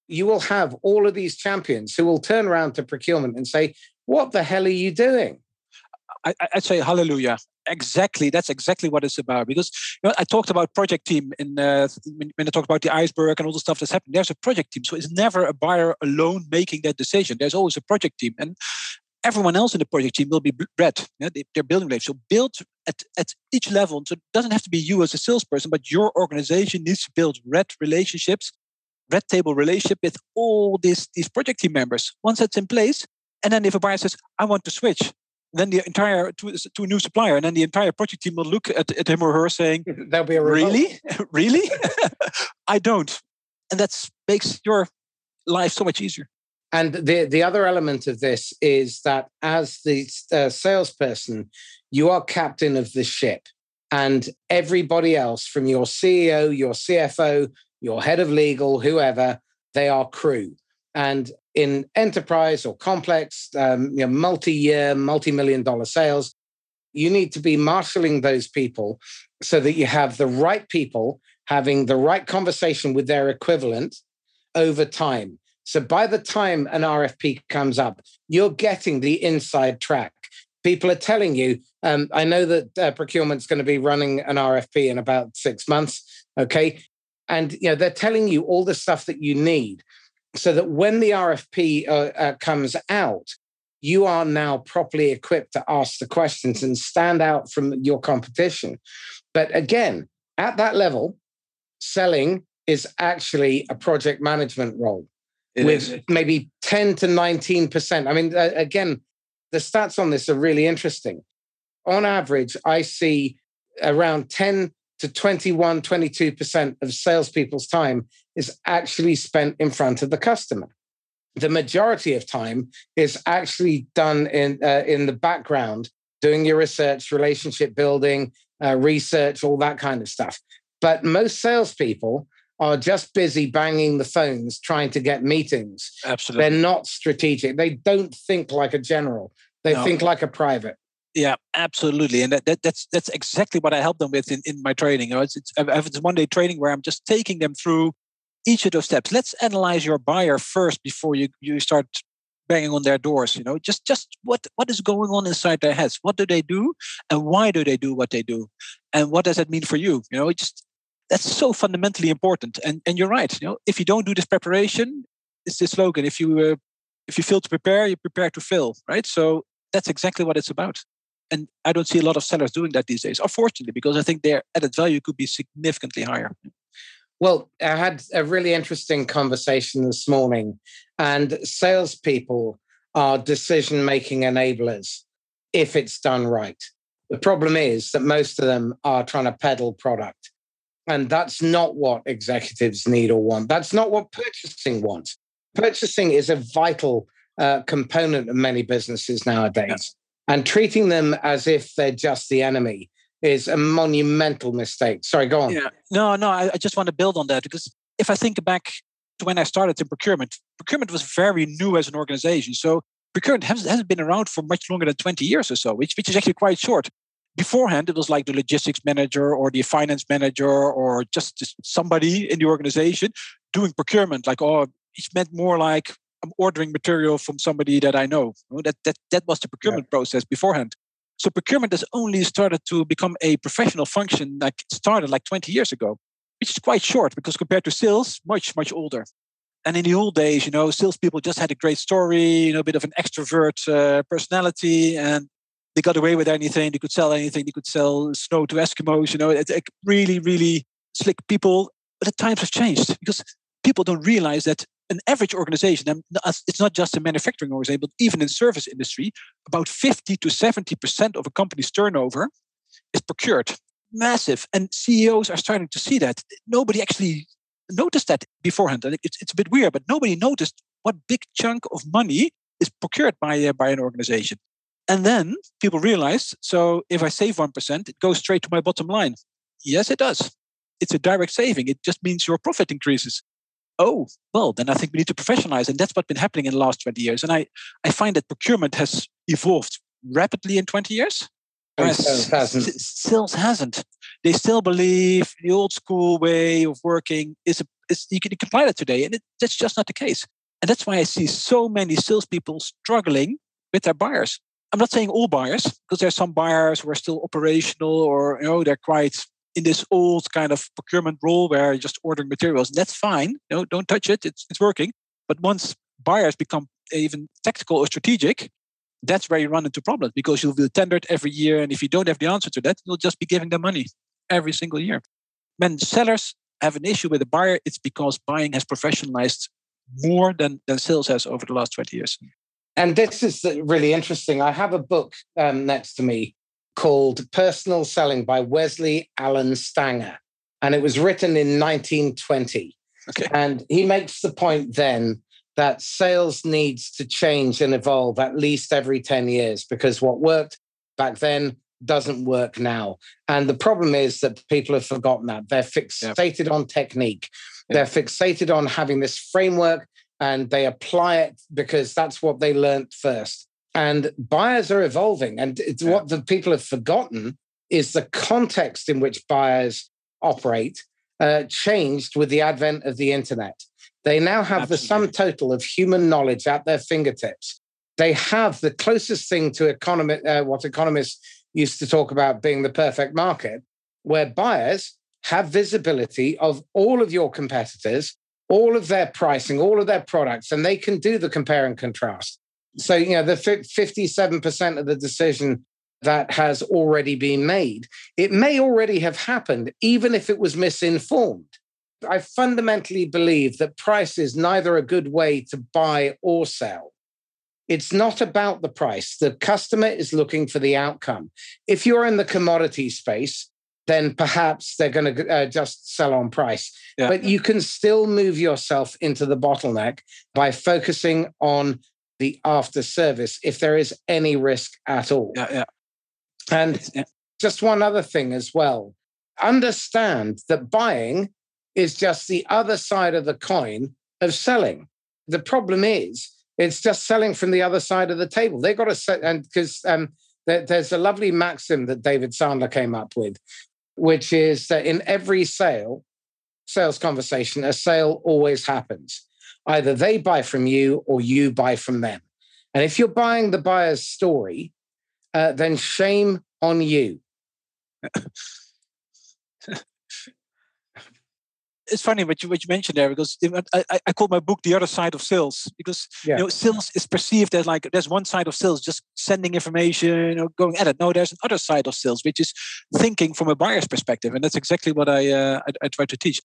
you will have all of these champions who will turn around to procurement and say, What the hell are you doing? I, would say hallelujah. Exactly that's exactly what it's about because you know, i talked about project team in uh, when i talked about the iceberg and all the stuff that's happening there's a project team. So it's never a buyer alone making that decision. There's always a project team. And everyone else in the project team will be red yeah, they, are building relationships so build at, at each level so it doesn't have to be you as a salesperson but your organization needs to build red relationships red table relationship with all these these project team members. Once that's in place and then if a buyer says i want to switch then the entire to, to a new supplier, and then the entire project team will look at, at him or her saying, "There'll be a really, really, I don't," and that makes your life so much easier. And the the other element of this is that as the uh, salesperson, you are captain of the ship, and everybody else, from your CEO, your CFO, your head of legal, whoever, they are crew. And in enterprise or complex, um, you know, multi-year, multi-million dollar sales, you need to be marshaling those people so that you have the right people having the right conversation with their equivalent over time. So by the time an RFP comes up, you're getting the inside track. People are telling you, um, I know that uh, procurement's going to be running an RFP in about six months. Okay. And you know, they're telling you all the stuff that you need so that when the RFP uh, uh, comes out, you are now properly equipped to ask the questions and stand out from your competition. But again, at that level, selling is actually a project management role it with is. maybe 10 to 19%. I mean, uh, again, the stats on this are really interesting. On average, I see around 10 to 21, 22% of salespeople's time is actually spent in front of the customer. the majority of time is actually done in uh, in the background, doing your research, relationship building, uh, research, all that kind of stuff. But most salespeople are just busy banging the phones trying to get meetings. Absolutely. They're not strategic. They don't think like a general. They no. think like a private. Yeah, absolutely, and that, that, that's that's exactly what I help them with in, in my training. You it's, it's, I have this one day training where I'm just taking them through each of those steps. Let's analyze your buyer first before you you start banging on their doors. You know, just just what what is going on inside their heads? What do they do, and why do they do what they do, and what does that mean for you? You know, just that's so fundamentally important. And and you're right. You know, if you don't do this preparation, it's the slogan. If you uh, if you fail to prepare, you prepare to fail. Right. So that's exactly what it's about. And I don't see a lot of sellers doing that these days, unfortunately, because I think their added value could be significantly higher. Well, I had a really interesting conversation this morning, and salespeople are decision making enablers if it's done right. The problem is that most of them are trying to peddle product. And that's not what executives need or want. That's not what purchasing wants. Purchasing is a vital uh, component of many businesses nowadays. Yeah. And treating them as if they're just the enemy is a monumental mistake. Sorry, go on. Yeah. No, no, I, I just want to build on that because if I think back to when I started in procurement, procurement was very new as an organization. So procurement has, hasn't been around for much longer than 20 years or so, which, which is actually quite short beforehand it was like the logistics manager or the finance manager or just, just somebody in the organization doing procurement like oh it meant more like i'm ordering material from somebody that i know. That that, that was the procurement yeah. process beforehand. So procurement has only started to become a professional function like started like 20 years ago which is quite short because compared to sales much much older. And in the old days, you know, salespeople just had a great story, you know, a bit of an extrovert uh, personality, and they got away with anything. They could sell anything. They could sell snow to Eskimos. You know, it's like really, really slick people. But the times have changed because people don't realize that an average organization, and it's not just a manufacturing organization, but even in service industry, about 50 to 70% of a company's turnover is procured. Massive. And CEOs are starting to see that. Nobody actually noticed that beforehand. And it's, it's a bit weird, but nobody noticed what big chunk of money is procured by, uh, by an organization. And then people realize so if I save 1%, it goes straight to my bottom line. Yes, it does. It's a direct saving. It just means your profit increases. Oh, well, then I think we need to professionalize. And that's what's been happening in the last 20 years. And I, I find that procurement has evolved rapidly in 20 years. Whereas sales hasn't. sales hasn't. They still believe the old school way of working is, a, is you can apply that today. And it, that's just not the case. And that's why I see so many salespeople struggling with their buyers I'm not saying all buyers, because there's some buyers who are still operational or you know they're quite in this old kind of procurement role where you're just ordering materials. That's fine. You know, don't touch it. It's it's working. But once buyers become even tactical or strategic, that's where you run into problems because you'll be tendered every year. And if you don't have the answer to that, you'll just be giving them money every single year. When sellers have an issue with a buyer, it's because buying has professionalized more than, than sales has over the last 20 years and this is really interesting. I have a book um, next to me called Personal Selling by Wesley Allen Stanger, and it was written in 1920. Okay. And he makes the point then that sales needs to change and evolve at least every 10 years because what worked back then doesn't work now. And the problem is that people have forgotten that. They're fixated on technique. They're fixated on having this framework and they apply it because that's what they learned first. And buyers are evolving. And it's yeah. what the people have forgotten is the context in which buyers operate uh, changed with the advent of the internet. They now have Absolutely. the sum total of human knowledge at their fingertips. They have the closest thing to economy, uh, what economists used to talk about being the perfect market, where buyers have visibility of all of your competitors all of their pricing, all of their products, and they can do the compare and contrast. So, you know, the 57% of the decision that has already been made, it may already have happened, even if it was misinformed. I fundamentally believe that price is neither a good way to buy or sell. It's not about the price. The customer is looking for the outcome. If you're in the commodity space, then perhaps they're going to uh, just sell on price. Yeah. But you can still move yourself into the bottleneck by focusing on the after service if there is any risk at all. Yeah, yeah. And yeah. just one other thing as well understand that buying is just the other side of the coin of selling. The problem is, it's just selling from the other side of the table. They've got to set, and because um, there, there's a lovely maxim that David Sandler came up with, which is that in every sale, sales conversation, a sale always happens. Either they buy from you or you buy from them. And if you're buying the buyer's story, uh, then shame on you. It's funny what you what you mentioned there because I, I call my book the other side of sales because yeah. you know sales is perceived as like there's one side of sales just sending information or going at it. No, there's another side of sales which is thinking from a buyer's perspective, and that's exactly what I uh, I, I try to teach.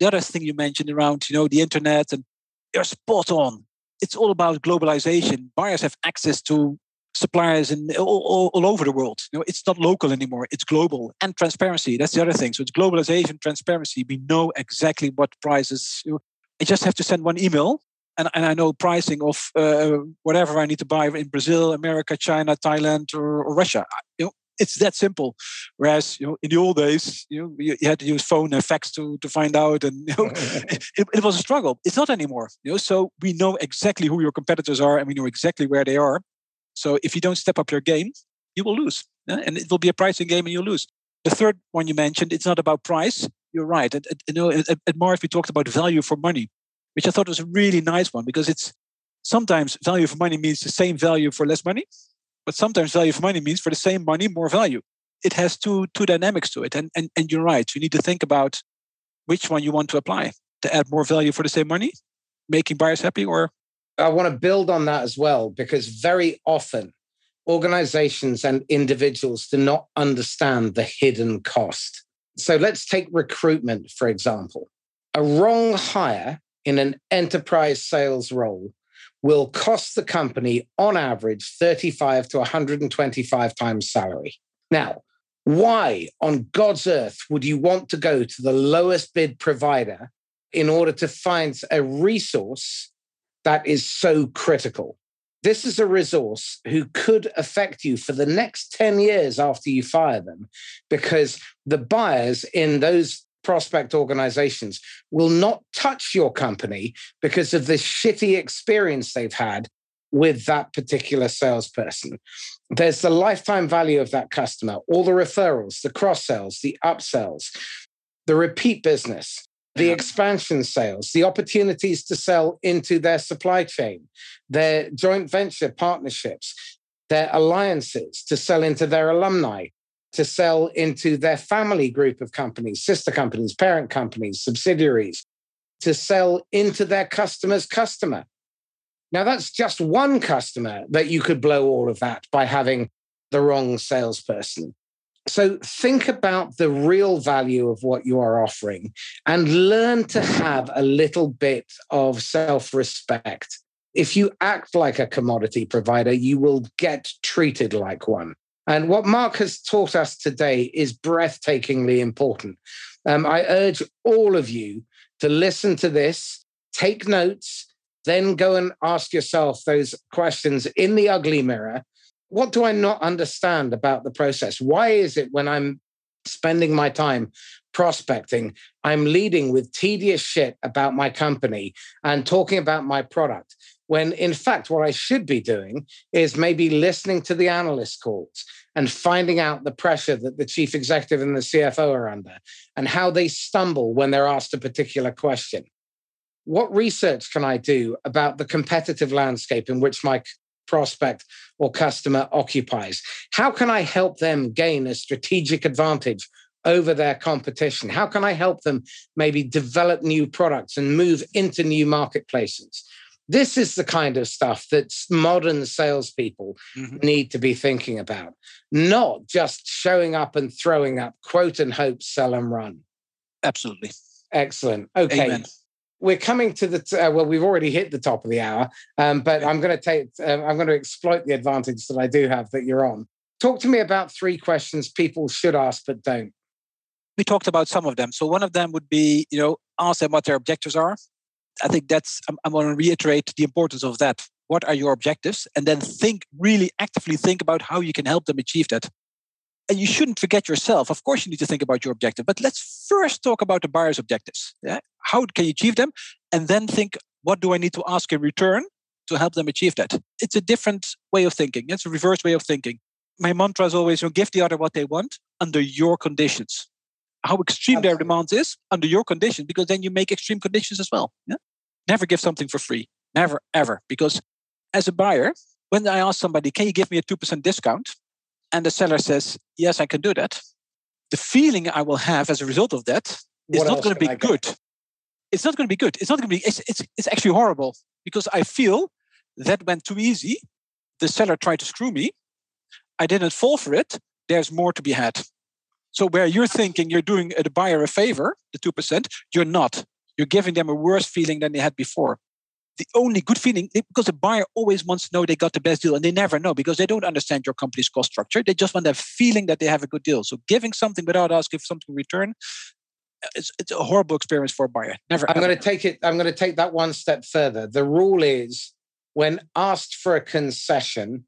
The other thing you mentioned around you know the internet and you're spot on. It's all about globalization. Buyers have access to suppliers in all, all, all, over the world. You know, it's not local anymore; it's global. And transparency. That's the other thing. So it's globalization, transparency. We know exactly what prices. You know, I just have to send one email, and, and I know pricing of uh, whatever I need to buy in Brazil, America, China, Thailand, or, or Russia. You know, it's that simple. Whereas you know, in the old days, you know, you, had to use phone and fax to to find out, and you know, it, it, was a struggle. It's not anymore. You know, so we know exactly who your competitors are, and we know exactly where they are. So if you don't step up your game, you will lose. And it will be a pricing game and you'll lose. The third one you mentioned, it's not about price. You're right. At, at, you know, at, at Mars, we talked about value for money, which I thought was a really nice one because it's sometimes value for money means the same value for less money, but sometimes value for money means for the same money, more value. It has two, two dynamics to it. And, and, and you're right. You need to think about which one you want to apply to add more value for the same money, making buyers happy, or I want to build on that as well, because very often organizations and individuals do not understand the hidden cost. So let's take recruitment, for example. A wrong hire in an enterprise sales role will cost the company on average 35 to 125 times salary. Now, why on God's earth would you want to go to the lowest bid provider in order to find a resource that is so critical. This is a resource who could affect you for the next 10 years after you fire them because the buyers in those prospect organizations will not touch your company because of the shitty experience they've had with that particular salesperson. There's the lifetime value of that customer, all the referrals, the cross sells, the upsells, the repeat business the expansion sales, the opportunities to sell into their supply chain, their joint venture partnerships, their alliances to sell into their alumni, to sell into their family group of companies, sister companies, parent companies, subsidiaries, to sell into their customer's customer. Now, that's just one customer that you could blow all of that by having the wrong salesperson. So think about the real value of what you are offering and learn to have a little bit of self respect. If you act like a commodity provider, you will get treated like one. And what Mark has taught us today is breathtakingly important. Um, I urge all of you to listen to this, take notes, then go and ask yourself those questions in the ugly mirror what do I not understand about the process? Why is it when I'm spending my time prospecting, I'm leading with tedious shit about my company and talking about my product? When in fact, what I should be doing is maybe listening to the analyst calls and finding out the pressure that the chief executive and the CFO are under and how they stumble when they're asked a particular question. What research can I do about the competitive landscape in which my prospect or customer occupies. How can I help them gain a strategic advantage over their competition? How can I help them maybe develop new products and move into new marketplaces? This is the kind of stuff that modern salespeople mm-hmm. need to be thinking about, not just showing up and throwing up, quote and hope, sell and run. Absolutely. Excellent. Okay. Amen we're coming to the uh, well we've already hit the top of the hour um, but i'm going to take uh, i'm going to exploit the advantage that i do have that you're on talk to me about three questions people should ask but don't we talked about some of them. So one of them would be, you know, ask them what their objectives are. I think that's, I'm, I'm going to reiterate the importance of that. What are your objectives? And then think, really actively think about how you can help them achieve that. And you shouldn't forget yourself. Of course, you need to think about your objective, but let's first talk about the buyer's objectives. Yeah? How can you achieve them? And then think, what do I need to ask in return to help them achieve that? It's a different way of thinking. It's a reverse way of thinking. My mantra is always, you know, give the other what they want under your conditions how extreme Absolutely. their demand is under your conditions, because then you make extreme conditions as well. Yeah? Never give something for free. Never, ever. Because as a buyer, when I ask somebody, can you give me a 2% discount? And the seller says, yes, I can do that. The feeling I will have as a result of that is not going to be good. It's not going to be good. It's not going to be, it's, it's, it's actually horrible because I feel that went too easy. The seller tried to screw me. I didn't fall for it. There's more to be had. So where you're thinking you're doing the buyer a favor, the 2%, you're not. You're giving them a worse feeling than they had before. The only good feeling, because the buyer always wants to know they got the best deal, and they never know because they don't understand your company's cost structure. They just want that feeling that they have a good deal. So giving something without asking for something in return, uh, it's, it's a horrible experience for a buyer. Never. I'm going to take it. I'm going to take that one step further. The rule is when asked for a concession,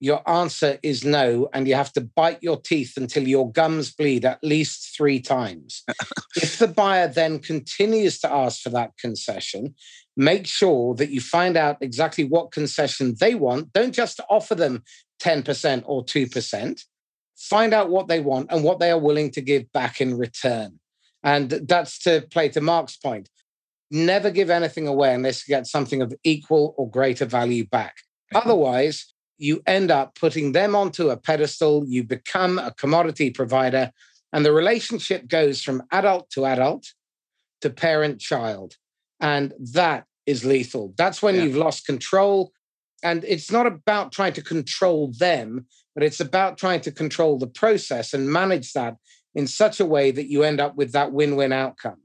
your answer is no, and you have to bite your teeth until your gums bleed at least three times. if the buyer then continues to ask for that concession, make sure that you find out exactly what concession they want. Don't just offer them 10% or 2%. Find out what they want and what they are willing to give back in return. And that's to play to Mark's point. Never give anything away unless you get something of equal or greater value back. Otherwise, you end up putting them onto a pedestal, you become a commodity provider, and the relationship goes from adult to adult to parent child. And that is lethal. That's when yeah. you've lost control. And it's not about trying to control them, but it's about trying to control the process and manage that in such a way that you end up with that win-win outcome.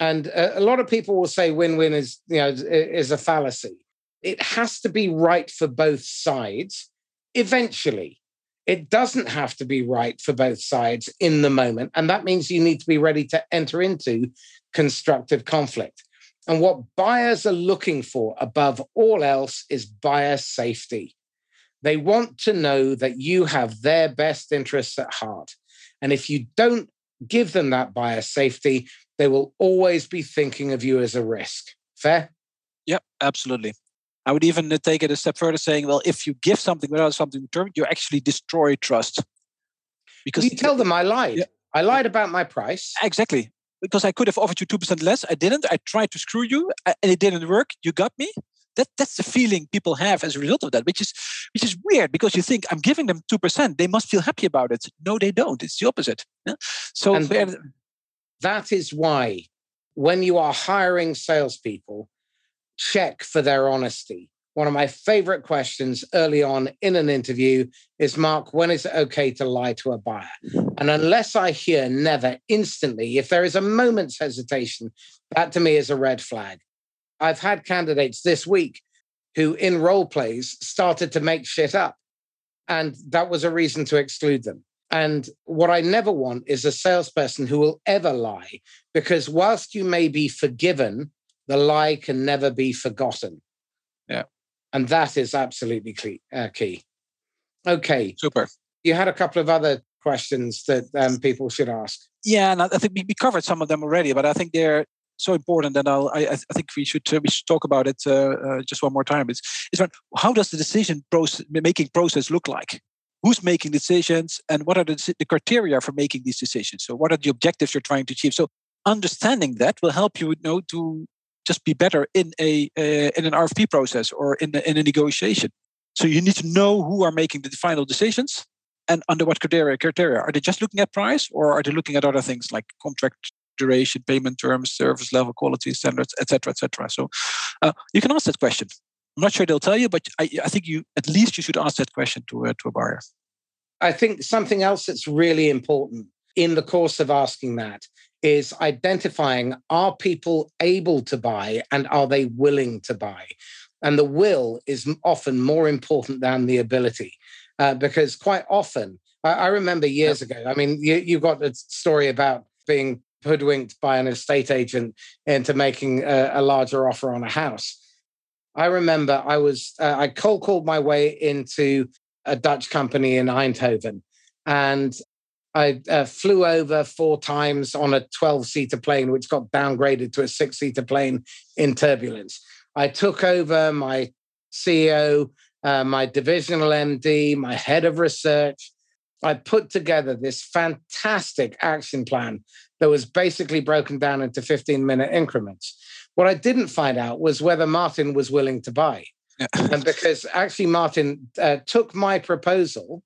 And a, a lot of people will say win-win is, you know, is a fallacy it has to be right for both sides eventually. It doesn't have to be right for both sides in the moment. And that means you need to be ready to enter into constructive conflict. And what buyers are looking for above all else is buyer safety. They want to know that you have their best interests at heart. And if you don't give them that buyer safety, they will always be thinking of you as a risk. Fair? Yep, absolutely. I would even take it a step further, saying, well, if you give something without something in return, you actually destroy trust. Because you tell them I lied. Yeah. I lied about my price. Exactly. Because I could have offered you 2% less. I didn't. I tried to screw you uh, and it didn't work. You got me. That, that's the feeling people have as a result of that, which is which is weird because you think I'm giving them two percent, they must feel happy about it. No, they don't. It's the opposite. Yeah? So and that is why when you are hiring salespeople, check for their honesty. One of my favorite questions early on in an interview is Mark, when is it okay to lie to a buyer? And unless I hear never instantly, if there is a moment's hesitation, that to me is a red flag. I've had candidates this week who, in role plays, started to make shit up. And that was a reason to exclude them. And what I never want is a salesperson who will ever lie, because whilst you may be forgiven the lie can never be forgotten. Yeah. And that is absolutely key. Uh, key. Okay. Super. You had a couple of other questions that um, people should ask. Yeah, and I think we covered some of them already, but I think they're so important that I'll, I, I think we should uh, we should talk about it uh, uh, just one more time. It's it's about how does the decision process making process look like? Who's making decisions, and what are the, the criteria for making these decisions? So, what are the objectives you're trying to achieve? So, understanding that will help you, you know to just be better in a uh, in an RFP process or in a, in a negotiation. So you need to know who are making the final decisions and under what criteria. Criteria are they just looking at price or are they looking at other things like contract duration, payment terms, service level, quality standards, etc., etc. So uh, you can ask that question. I'm not sure they'll tell you, but I, I think you at least you should ask that question to uh, to a buyer. I think something else that's really important in the course of asking that is identifying are people able to buy and are they willing to buy? And the will is often more important than the ability, uh, because quite often, I, I remember years ago, I mean, you, you got a story about being hoodwinked by an estate agent into making a, a larger offer on a house. I remember I was uh, I cold called my way into a Dutch company in Eindhoven, and I uh, flew over four times on a 12 seater plane, which got downgraded to a six seater plane in turbulence. I took over my CEO, uh, my divisional MD, my head of research. I put together this fantastic action plan that was basically broken down into 15 minute increments. What I didn't find out was whether Martin was willing to buy. and because actually Martin uh, took my proposal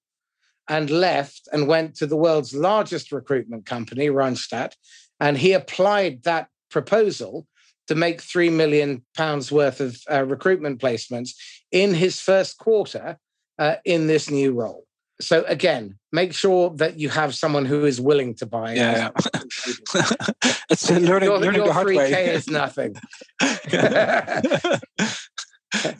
and left and went to the world's largest recruitment company, Randstad, and he applied that proposal to make three million pounds worth of uh, recruitment placements in his first quarter uh, in this new role. So again, make sure that you have someone who is willing to buy. Yeah, yeah. it's learning, your, learning your the hard 3K way. is nothing. yeah,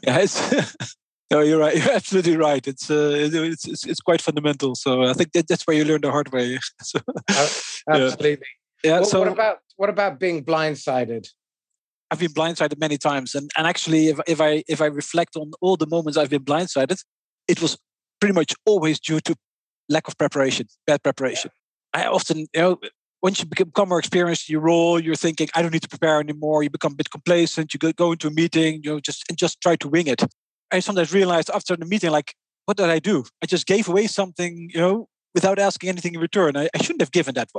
it's, no, you're right. You're absolutely right. It's uh, it's, it's, it's quite fundamental. So I think that, that's where you learn the hard way. so, uh, absolutely. Yeah. yeah so what about what about being blindsided? I've been blindsided many times, and and actually, if if I if I reflect on all the moments I've been blindsided, it was pretty much always due to lack of preparation, bad preparation. I often, you know, once you become more experienced in your role, you're thinking, I don't need to prepare anymore. You become a bit complacent. You go, go into a meeting, you know, just and just try to wing it. I sometimes realized after the meeting, like, what did I do? I just gave away something, you know, without asking anything in return. I, I shouldn't have given that.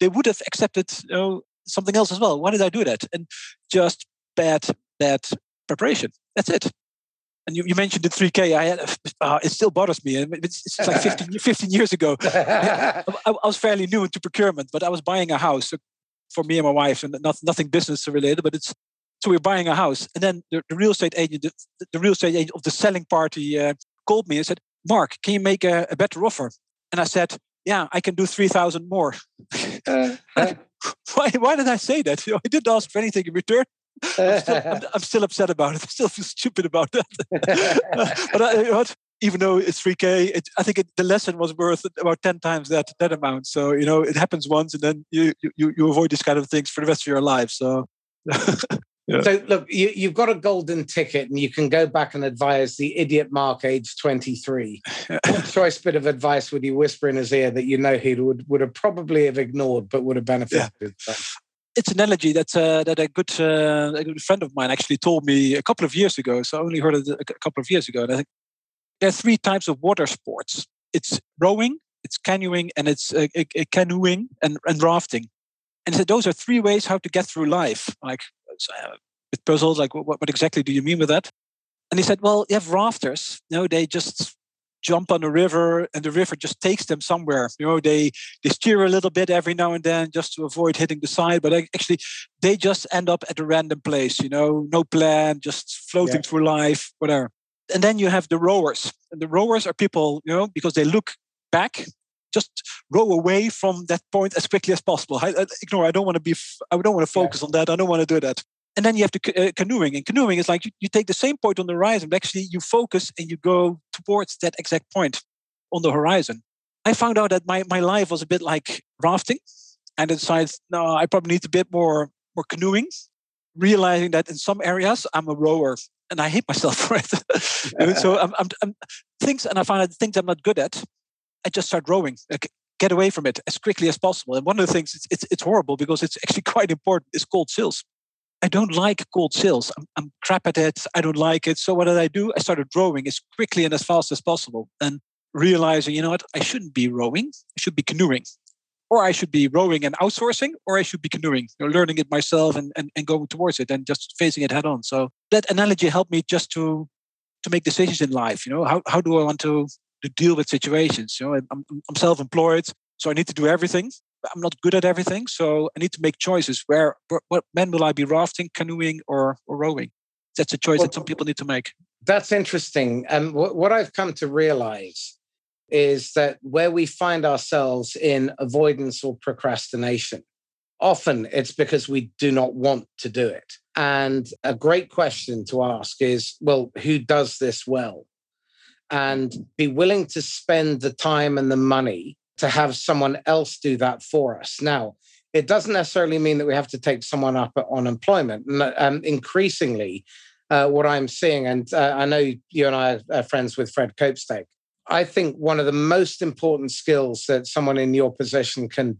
They would have accepted, you know, something else as well. Why did I do that? And just bad, bad preparation. That's it. And you, you mentioned the 3K. I had, uh, it still bothers me. It's, it's like 15, 15 years ago. I, I, was fairly new into procurement, but I was buying a house for me and my wife, and not, nothing business related. But it's so we're buying a house, and then the, the real estate agent, the, the, real estate agent of the selling party, uh, called me and said, "Mark, can you make a, a, better offer?" And I said, "Yeah, I can do three thousand more." Uh, uh. why? Why did I say that? You know, I didn't ask for anything in return. I'm still, I'm, I'm still, upset about it. I still feel stupid about that. but I, you know, even though it's 3K, it, I think it, the lesson was worth about 10 times that that amount. So, you know, it happens once and then you, you, you avoid these kind of things for the rest of your life. So, yeah. So look, you, have got a golden ticket, and you can go back and advise the idiot Mark, age twenty-three. what choice bit of advice would you whisper in his ear that you know he would would have probably have ignored, but would have benefited? Yeah. It's an analogy that uh, that a good uh, a good friend of mine actually told me a couple of years ago. So I only heard it a couple of years ago, and I think there are three types of water sports. It's rowing, it's canoeing, and it's uh, canoeing and, and rafting. And so those are three ways how to get through life. Like uh, with puzzles, like what, what exactly do you mean with that? And he said, well, you have rafters. You know, they just jump on the river and the river just takes them somewhere. You know, they they steer a little bit every now and then just to avoid hitting the side, but actually they just end up at a random place. You know, no plan, just floating yeah. through life, whatever. And then you have the rowers, and the rowers are people, you know, because they look back just row away from that point as quickly as possible. I, I ignore. I don't want to be. I don't want to focus yeah. on that. I don't want to do that. And then you have the uh, canoeing. And canoeing is like you, you take the same point on the horizon, but actually you focus and you go towards that exact point on the horizon. I found out that my, my life was a bit like rafting, and I decided no, I probably need a bit more more canoeing. Realizing that in some areas I'm a rower and I hate myself for it. so I'm, I'm, I'm, things, and I find out things I'm not good at. I just start rowing, like, get away from it as quickly as possible. And one of the things, it's, it's, it's horrible because it's actually quite important, is cold sills. I don't like cold sills. I'm, I'm crap at it. I don't like it. So what did I do? I started rowing as quickly and as fast as possible. And realizing, you know what, I shouldn't be rowing. I should be canoeing. Or I should be rowing and outsourcing, or I should be canoeing, you know, learning it myself and, and, and going towards it and just facing it head on. So that analogy helped me just to to make decisions in life. You know, how, how do I want to to deal with situations. You know, I'm, I'm self-employed, so I need to do everything. I'm not good at everything, so I need to make choices. Where, what, when will I be rafting, canoeing, or, or rowing? That's a choice well, that some people need to make. That's interesting. And what, what I've come to realize is that where we find ourselves in avoidance or procrastination, often it's because we do not want to do it. And a great question to ask is well, who does this well? and be willing to spend the time and the money to have someone else do that for us. Now, it doesn't necessarily mean that we have to take someone up on employment. Um, increasingly, uh, what I'm seeing, and uh, I know you and I are friends with Fred Copestake, I think one of the most important skills that someone in your position can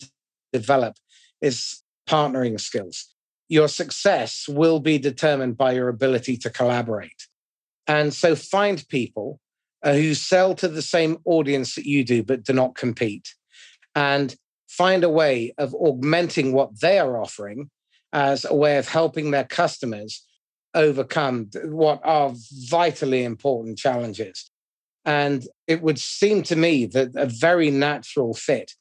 develop is partnering skills. Your success will be determined by your ability to collaborate. And so find people uh, who sell to the same audience that you do, but do not compete. And find a way of augmenting what they are offering as a way of helping their customers overcome what are vitally important challenges. And it would seem to me that a very natural fit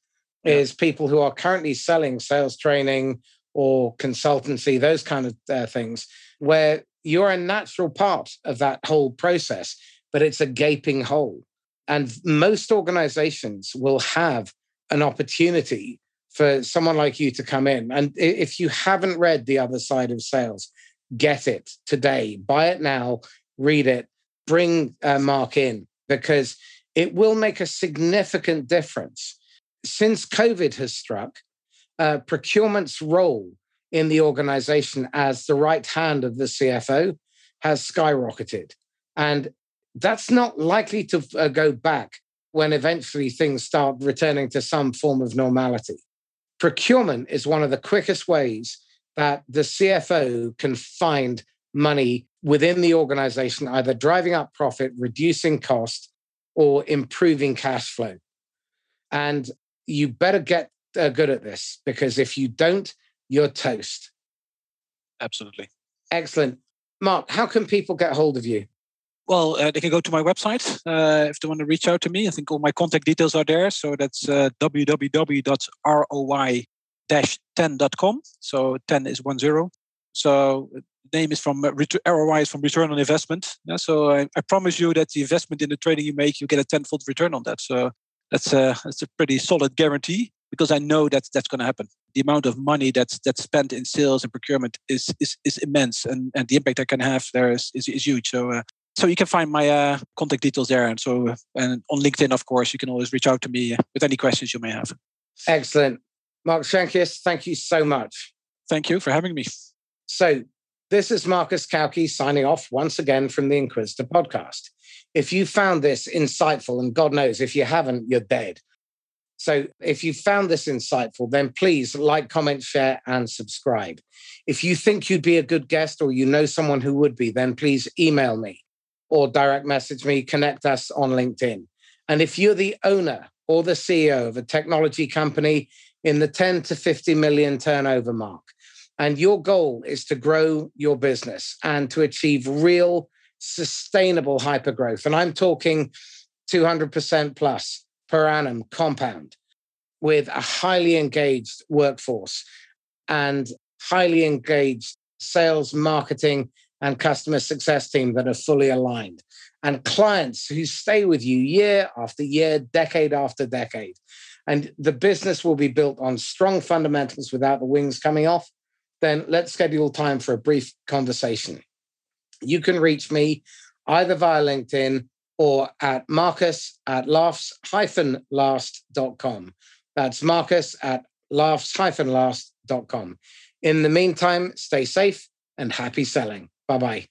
yeah. is people who are currently selling sales training or consultancy, those kind of uh, things, where you're a natural part of that whole process, but it's a gaping hole. And most organizations will have an opportunity for someone like you to come in. And if you haven't read The Other Side of Sales, get it today, buy it now, read it, bring uh, Mark in because it will make a significant difference. Since COVID has struck, uh, procurement's role in the organization as the right hand of the CFO has skyrocketed. And that's not likely to uh, go back when eventually things start returning to some form of normality. Procurement is one of the quickest ways that the CFO can find money within the organization, either driving up profit, reducing cost, or improving cash flow. And you better get uh, good at this because if you don't, you're toast. Absolutely. Excellent. Mark, how can people get hold of you? Well, uh, they can go to my website uh, if they want to reach out to me. I think all my contact details are there. So that's uh, www.roi-10.com. So 10 is one zero. So the name is from uh, ROI is from return on investment. Yeah, so I, I, promise you that the investment in the trading you make, you get a tenfold return on that. So that's a that's a pretty solid guarantee because I know that that's going to happen. The amount of money that's that's spent in sales and procurement is is, is immense, and, and the impact I can have there is is, is huge. So uh, so you can find my uh, contact details there. And so and on linkedin of course you can always reach out to me with any questions you may have. Excellent. Mark shankis thank you so much. Thank you for having me. So this is marcus cauchi signing off once again from the inquisitor podcast. If you found this insightful and god knows if you haven't you're dead. So if you found this insightful, then please like, comment, share, and subscribe. If you think you'd be a good guest or you know someone who would be, then please email me or direct message me, connect us on LinkedIn. And if you're the owner or the CEO of a technology company in the 10 to 50 million turnover mark, and your goal is to grow your business and to achieve real sustainable hypergrowth, and I'm talking 200% plus per annum compound with a highly engaged workforce and highly engaged sales, marketing, and customer success team that are fully aligned, and clients who stay with you year after year, decade after decade. And the business will be built on strong fundamentals without the wings coming off. Then let's schedule time for a brief conversation. You can reach me either via LinkedIn or at marcus at laughs-last.com. That's marcus at laughs-last.com. In the meantime, stay safe and happy selling. Bye bye.